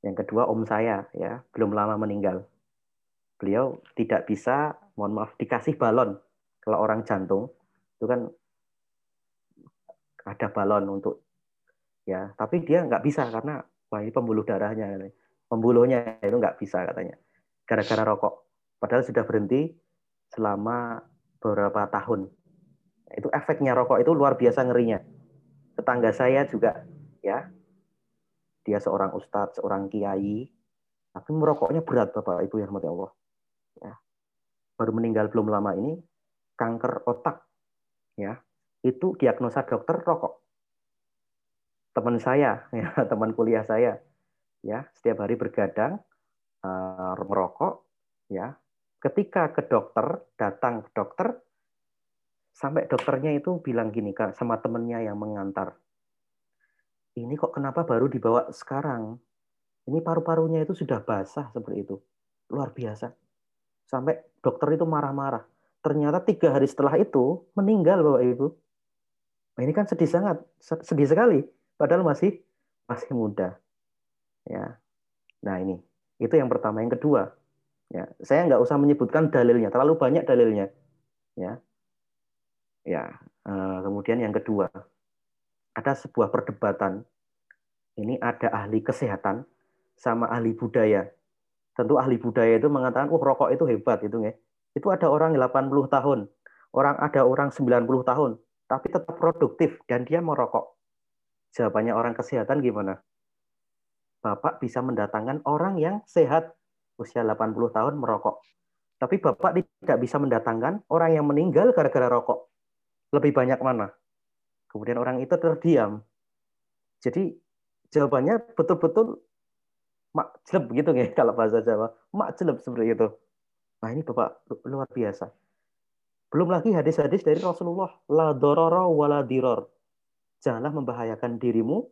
Yang kedua om saya ya belum lama meninggal. Beliau tidak bisa, mohon maaf, dikasih balon kalau orang jantung itu kan ada balon untuk ya, tapi dia nggak bisa karena wah ini pembuluh darahnya, pembuluhnya itu nggak bisa katanya, gara-gara rokok. Padahal sudah berhenti selama beberapa tahun. Itu efeknya rokok itu luar biasa ngerinya. Tetangga saya juga ya dia seorang ustadz, seorang kiai, tapi merokoknya berat Bapak Ibu yang rahmati Allah. Ya. Baru meninggal belum lama ini kanker otak. Ya. Itu diagnosa dokter rokok. Teman saya, ya, teman kuliah saya, ya, setiap hari bergadang uh, merokok, ya. Ketika ke dokter, datang ke dokter, sampai dokternya itu bilang gini sama temennya yang mengantar, ini kok kenapa baru dibawa sekarang? Ini paru-parunya itu sudah basah seperti itu. Luar biasa. Sampai dokter itu marah-marah. Ternyata tiga hari setelah itu meninggal Bapak Ibu. Nah, ini kan sedih sangat, sedih sekali. Padahal masih masih muda. Ya. Nah ini, itu yang pertama. Yang kedua, ya saya nggak usah menyebutkan dalilnya, terlalu banyak dalilnya. Ya, ya. Eh, kemudian yang kedua, ada sebuah perdebatan. Ini ada ahli kesehatan sama ahli budaya. Tentu ahli budaya itu mengatakan, oh rokok itu hebat itu ya. Itu ada orang 80 tahun, orang ada orang 90 tahun, tapi tetap produktif dan dia merokok. Jawabannya orang kesehatan gimana? Bapak bisa mendatangkan orang yang sehat usia 80 tahun merokok. Tapi Bapak tidak bisa mendatangkan orang yang meninggal gara-gara rokok. Lebih banyak mana? Kemudian orang itu terdiam. Jadi jawabannya betul-betul mak jeleb gitu ya kalau bahasa Jawa. Mak jeleb seperti itu. Nah ini Bapak luar biasa. Belum lagi hadis-hadis dari Rasulullah. La dororo diror. Janganlah membahayakan dirimu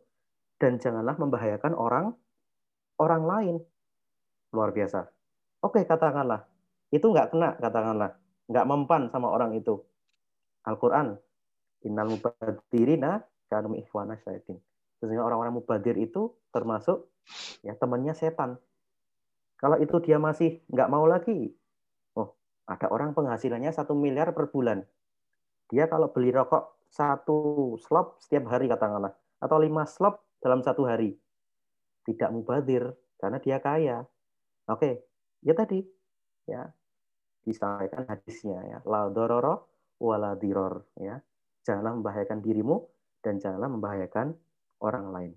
dan janganlah membahayakan orang orang lain. Luar biasa. Oke, katakanlah. Itu nggak kena, katakanlah. Nggak mempan sama orang itu. Al-Quran. Innal mubadirina kanum ikhwana syaitin. Sesungguhnya orang-orang mubadir itu termasuk ya temannya setan. Kalau itu dia masih nggak mau lagi, ada orang penghasilannya satu miliar per bulan. Dia kalau beli rokok satu slop setiap hari katakanlah, atau lima slop dalam satu hari, tidak mubadir karena dia kaya. Oke, ya tadi ya disampaikan hadisnya ya la dororo wala diror ya janganlah membahayakan dirimu dan janganlah membahayakan orang lain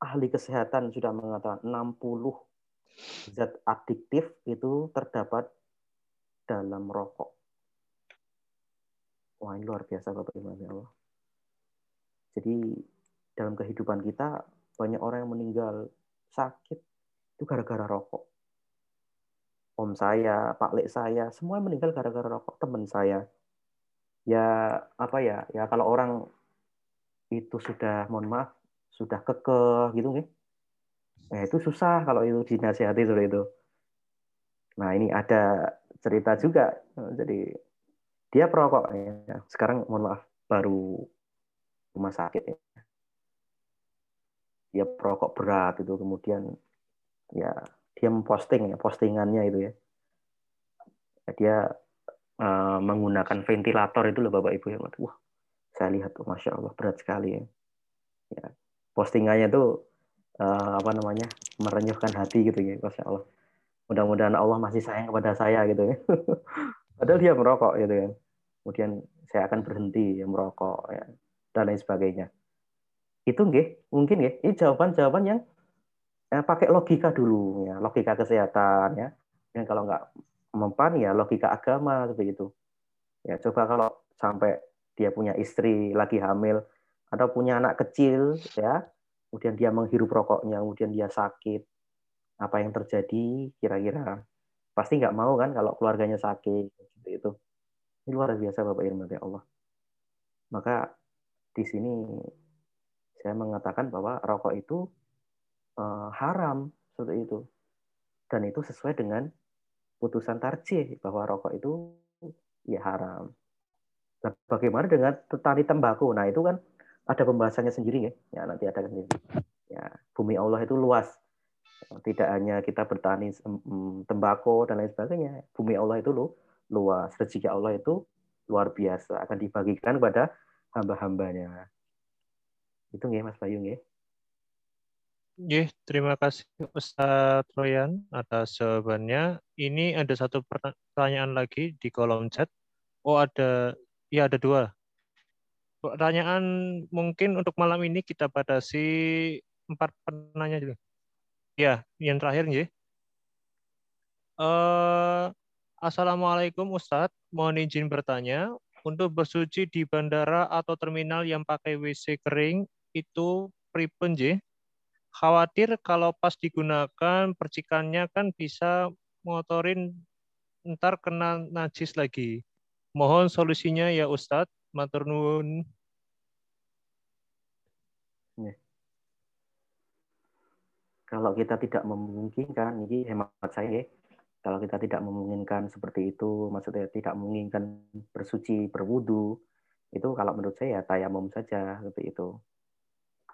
ahli kesehatan sudah mengatakan 60 zat adiktif itu terdapat dalam rokok. Wah ini luar biasa Bapak Ibu ya Allah. Jadi dalam kehidupan kita banyak orang yang meninggal sakit itu gara-gara rokok. Om saya, Pak Lek saya, semua meninggal gara-gara rokok. Teman saya, ya apa ya, ya kalau orang itu sudah, mohon maaf, sudah kekeh gitu nih, nah itu susah kalau itu dinasihati seperti itu. Nah ini ada cerita juga. Jadi dia perokok ya. Sekarang mohon maaf baru rumah sakit ya. Dia perokok berat itu kemudian ya dia memposting ya postingannya itu ya. Dia uh, menggunakan ventilator itu loh Bapak Ibu ya. Wah, saya lihat tuh Masya Allah berat sekali ya. ya postingannya tuh uh, apa namanya merenyuhkan hati gitu ya Masya Allah mudah-mudahan Allah masih sayang kepada saya gitu ya. Padahal dia merokok gitu kan. Kemudian saya akan berhenti ya, merokok ya, dan lain sebagainya. Itu nggih, mungkin nggih. Ini jawaban-jawaban yang ya, pakai logika dulu ya, logika kesehatan ya. Dan kalau nggak mempan ya logika agama seperti itu. Ya, coba kalau sampai dia punya istri lagi hamil atau punya anak kecil ya, kemudian dia menghirup rokoknya, kemudian dia sakit, apa yang terjadi kira-kira pasti nggak mau kan kalau keluarganya sakit seperti itu ini luar biasa bapak Irma ya Allah. Maka di sini saya mengatakan bahwa rokok itu uh, haram seperti itu. Dan itu sesuai dengan putusan tarjih bahwa rokok itu ya haram. Nah, bagaimana dengan petani tembakau? Nah itu kan ada pembahasannya sendiri ya. Ya nanti ada kan ya bumi Allah itu luas tidak hanya kita bertani tembakau dan lain sebagainya. Bumi Allah itu lu, luas. Rezeki Allah itu luar biasa. Akan dibagikan kepada hamba-hambanya. Itu nggih Mas Bayu nggih. Nggih, terima kasih Ustaz Royan atas jawabannya. Ini ada satu pertanyaan lagi di kolom chat. Oh, ada ya ada dua. Pertanyaan mungkin untuk malam ini kita batasi empat penanya dulu. Ya, yang terakhir nih. Uh, Assalamualaikum Ustadz, mohon izin bertanya, untuk bersuci di bandara atau terminal yang pakai WC kering itu pripen je? Khawatir kalau pas digunakan percikannya kan bisa motorin ntar kena najis lagi. Mohon solusinya ya Ustadz, matur nuwun. Kalau kita tidak memungkinkan, ini hemat saya, kalau kita tidak memungkinkan seperti itu, maksudnya tidak memungkinkan bersuci, berwudu, itu kalau menurut saya ya tayamum saja seperti itu.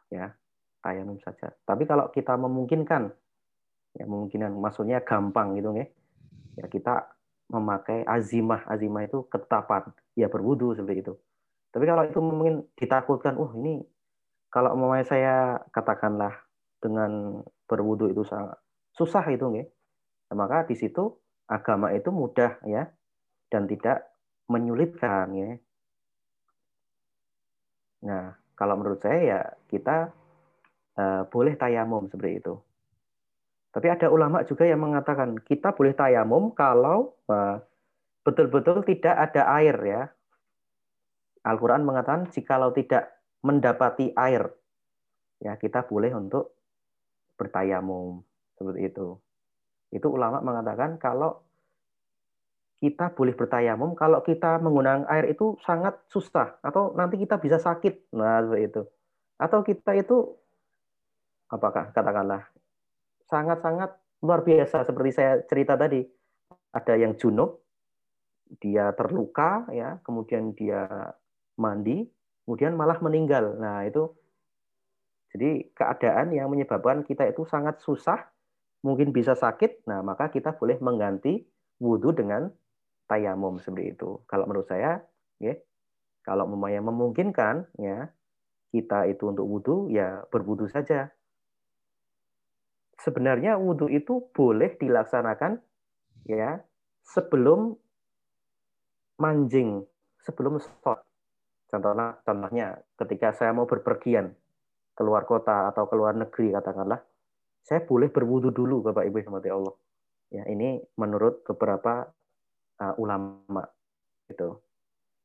Ya. tayamum saja. Tapi kalau kita memungkinkan, ya memungkinkan, maksudnya gampang gitu ya, ya kita memakai azimah, azimah itu ketetapan, ya berwudu seperti itu. Tapi kalau itu mungkin ditakutkan, oh ini kalau mau saya katakanlah dengan berwudu itu sangat susah itu ya, maka di situ agama itu mudah ya dan tidak menyulitkan ya. Nah, kalau menurut saya ya kita uh, boleh tayamum seperti itu. Tapi ada ulama juga yang mengatakan kita boleh tayamum kalau betul betul-betul tidak ada air ya. Al-Quran mengatakan jikalau tidak mendapati air, ya kita boleh untuk bertayamum seperti itu. Itu ulama mengatakan kalau kita boleh bertayamum kalau kita menggunakan air itu sangat susah atau nanti kita bisa sakit. Nah, seperti itu. Atau kita itu apakah katakanlah sangat-sangat luar biasa seperti saya cerita tadi. Ada yang junub, dia terluka ya, kemudian dia mandi, kemudian malah meninggal. Nah, itu jadi keadaan yang menyebabkan kita itu sangat susah, mungkin bisa sakit. Nah, maka kita boleh mengganti wudhu dengan tayamum seperti itu. Kalau menurut saya, ya, kalau memang memungkinkan, ya, kita itu untuk wudhu, ya berwudhu saja. Sebenarnya wudhu itu boleh dilaksanakan, ya, sebelum manjing, sebelum sholat. Contohnya, contohnya ketika saya mau berpergian keluar kota atau keluar negeri katakanlah, saya boleh berwudhu dulu Bapak Ibu sama Allah. Ya, ini menurut beberapa uh, ulama itu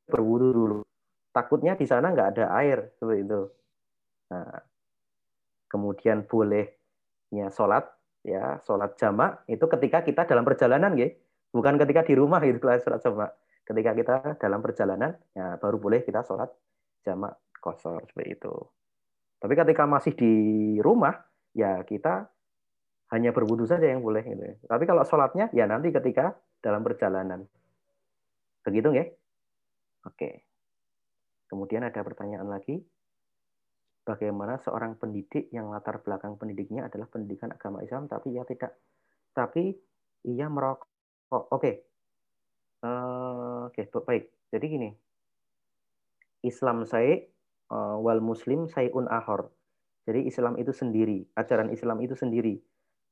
berwudu dulu. Takutnya di sana nggak ada air seperti itu. Nah, kemudian bolehnya sholat ya sholat jamak itu ketika kita dalam perjalanan ya. Bukan ketika di rumah itu sholat jamak. Ketika kita dalam perjalanan ya baru boleh kita sholat jamak kosor seperti itu tapi ketika masih di rumah ya kita hanya berwudu saja yang boleh gitu. Tapi kalau sholatnya ya nanti ketika dalam perjalanan. Begitu ya? Oke. Kemudian ada pertanyaan lagi. Bagaimana seorang pendidik yang latar belakang pendidiknya adalah pendidikan agama Islam tapi ia tidak tapi ia merokok. Oke. Uh, Oke, baik. Jadi gini. Islam saya wal muslim sayun ahor. Jadi Islam itu sendiri, ajaran Islam itu sendiri.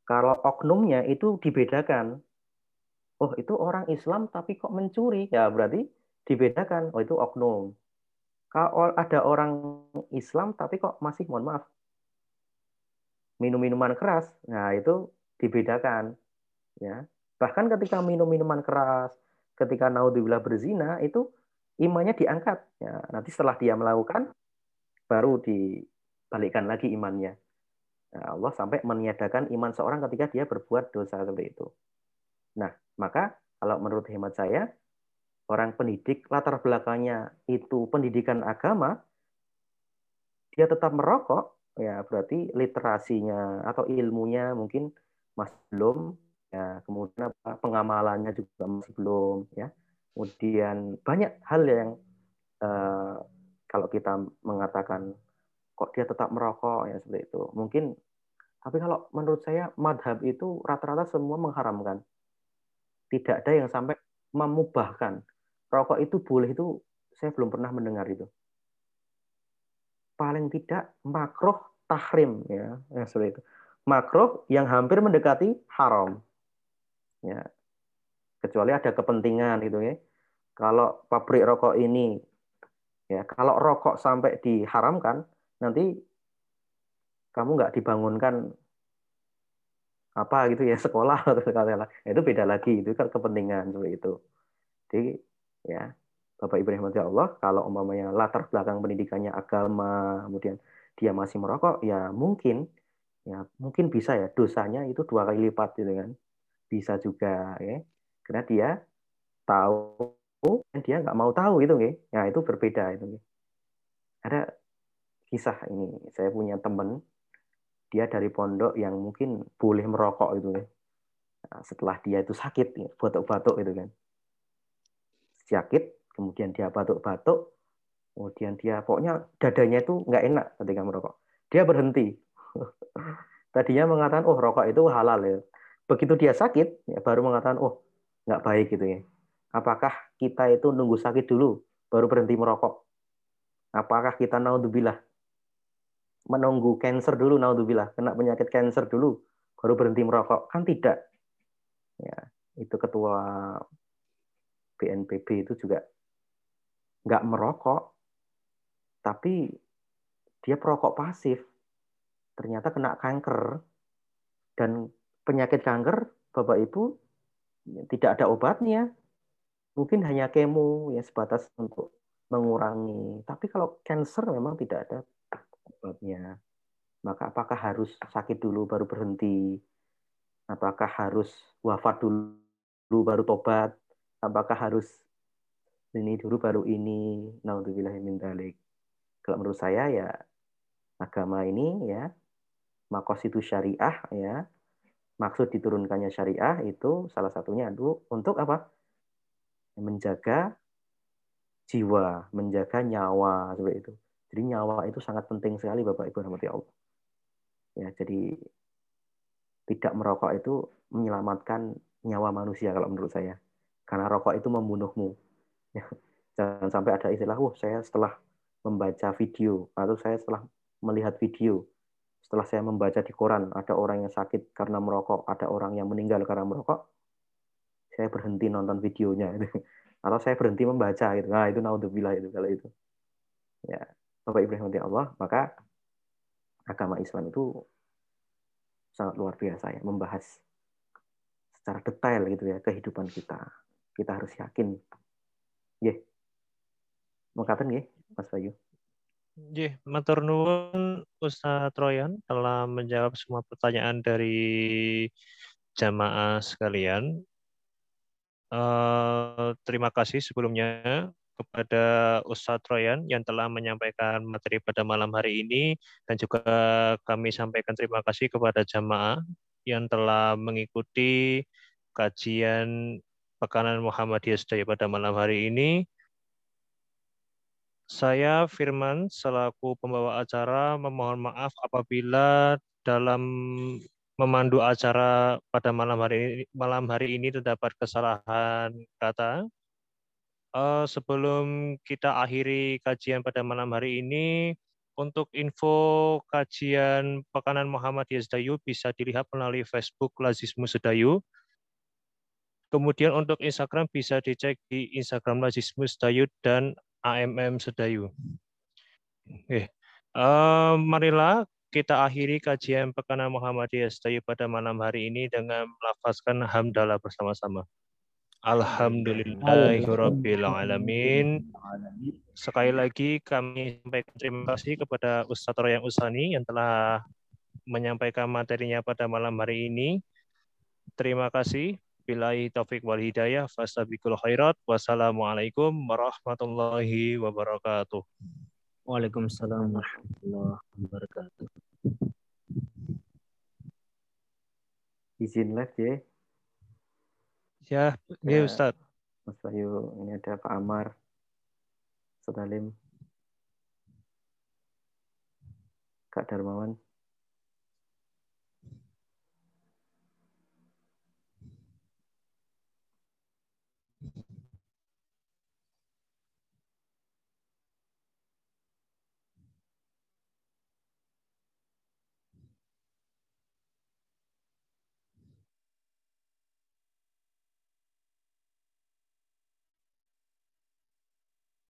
Kalau oknumnya itu dibedakan oh itu orang Islam tapi kok mencuri? Ya berarti dibedakan. Oh itu oknum. Kalau ada orang Islam tapi kok masih mohon maaf minum minuman keras nah itu dibedakan ya. Bahkan ketika minum minuman keras ketika naudzubillah berzina itu imannya diangkat ya. Nanti setelah dia melakukan baru dibalikkan lagi imannya nah, Allah sampai meniadakan iman seorang ketika dia berbuat dosa seperti itu nah maka kalau menurut hemat saya, orang pendidik latar belakangnya itu pendidikan agama, dia tetap merokok, ya berarti literasinya atau ilmunya mungkin masih belum, ya kemudian apa, pengamalannya juga masih belum, ya. Kemudian banyak hal yang eh, kalau kita mengatakan kok dia tetap merokok ya seperti itu, mungkin tapi kalau menurut saya madhab itu rata-rata semua mengharamkan. Tidak ada yang sampai memubahkan. Rokok itu boleh itu saya belum pernah mendengar itu. Paling tidak makroh tahrim ya, ya seperti itu. Makroh yang hampir mendekati haram ya. Kecuali ada kepentingan gitu ya. Kalau pabrik rokok ini ya kalau rokok sampai diharamkan nanti kamu nggak dibangunkan apa gitu ya sekolah atau katakanlah nah, itu beda lagi itu kan kepentingan seperti itu. Jadi ya Bapak Ibu rahmati Allah kalau umpamanya latar belakang pendidikannya agama kemudian dia masih merokok ya mungkin ya mungkin bisa ya dosanya itu dua kali lipat gitu kan. Bisa juga ya. Karena dia tahu dan dia nggak mau tahu itu ya nah itu berbeda itu ada kisah ini saya punya teman dia dari pondok yang mungkin boleh merokok itu ya. Nah, setelah dia itu sakit, ya, batuk-batuk itu kan. Sakit, kemudian dia batuk-batuk, kemudian dia pokoknya dadanya itu nggak enak ketika merokok. Dia berhenti. Tadinya mengatakan, oh rokok itu halal ya. Begitu dia sakit, ya baru mengatakan, oh nggak baik gitu ya. Apakah kita itu nunggu sakit dulu, baru berhenti merokok? Apakah kita naudzubillah menunggu cancer dulu naudzubillah, kena penyakit cancer dulu, baru berhenti merokok? Kan tidak. Ya, itu ketua BNPB itu juga nggak merokok, tapi dia perokok pasif. Ternyata kena kanker dan penyakit kanker Bapak Ibu tidak ada obatnya. Mungkin hanya kemo ya sebatas untuk mengurangi. Tapi kalau cancer memang tidak ada obatnya. Maka apakah harus sakit dulu baru berhenti? Apakah harus wafat dulu baru tobat? Apakah harus ini dulu baru ini? Naudzubillah min. Kalau menurut saya ya agama ini ya itu syariah ya maksud diturunkannya syariah itu salah satunya untuk apa menjaga jiwa menjaga nyawa seperti itu. Jadi nyawa itu sangat penting sekali bapak ibu rahmati allah. Ya jadi tidak merokok itu menyelamatkan nyawa manusia kalau menurut saya. Karena rokok itu membunuhmu. Ya, jangan sampai ada istilah wah saya setelah membaca video atau saya setelah melihat video setelah saya membaca di koran ada orang yang sakit karena merokok, ada orang yang meninggal karena merokok, saya berhenti nonton videonya itu. Atau saya berhenti membaca gitu. Nah, itu naudzubillah itu kalau itu. Ya, Bapak Ibrahim Allah, maka agama Islam itu sangat luar biasa ya, membahas secara detail gitu ya kehidupan kita. Kita harus yakin. Nggih. Mau kapan nggih, Mas Bayu? Jih, matur nuwun Ustaz Troyan telah menjawab semua pertanyaan dari jamaah sekalian. Uh, terima kasih sebelumnya kepada Ustadz Troyan yang telah menyampaikan materi pada malam hari ini dan juga kami sampaikan terima kasih kepada jamaah yang telah mengikuti kajian Pekanan Muhammadiyah Sedaya pada malam hari ini. Saya Firman selaku pembawa acara memohon maaf apabila dalam memandu acara pada malam hari ini, malam hari ini terdapat kesalahan kata. Uh, sebelum kita akhiri kajian pada malam hari ini, untuk info kajian Pekanan Muhammadiyah Sedayu bisa dilihat melalui Facebook Lazismu Sedayu. Kemudian untuk Instagram bisa dicek di Instagram Lazismu Sedayu dan AMM Sedayu. Oke. Uh, marilah kita akhiri kajian Pekanan Muhammadiyah Sedayu pada malam hari ini dengan melafazkan hamdalah bersama-sama. Alhamdulillahirabbil alamin. Sekali lagi kami sampaikan terima kasih kepada Ustaz Royang Usani yang telah menyampaikan materinya pada malam hari ini. Terima kasih. Billahi taufik wal hidayah. Fastabiqul khairat. Wassalamualaikum warahmatullahi wabarakatuh. Waalaikumsalam warahmatullahi wabarakatuh. Izin live ya. Ya, ya Ustaz. Mas Bayu, ini ada Pak Amar, Ustaz Kak Darmawan.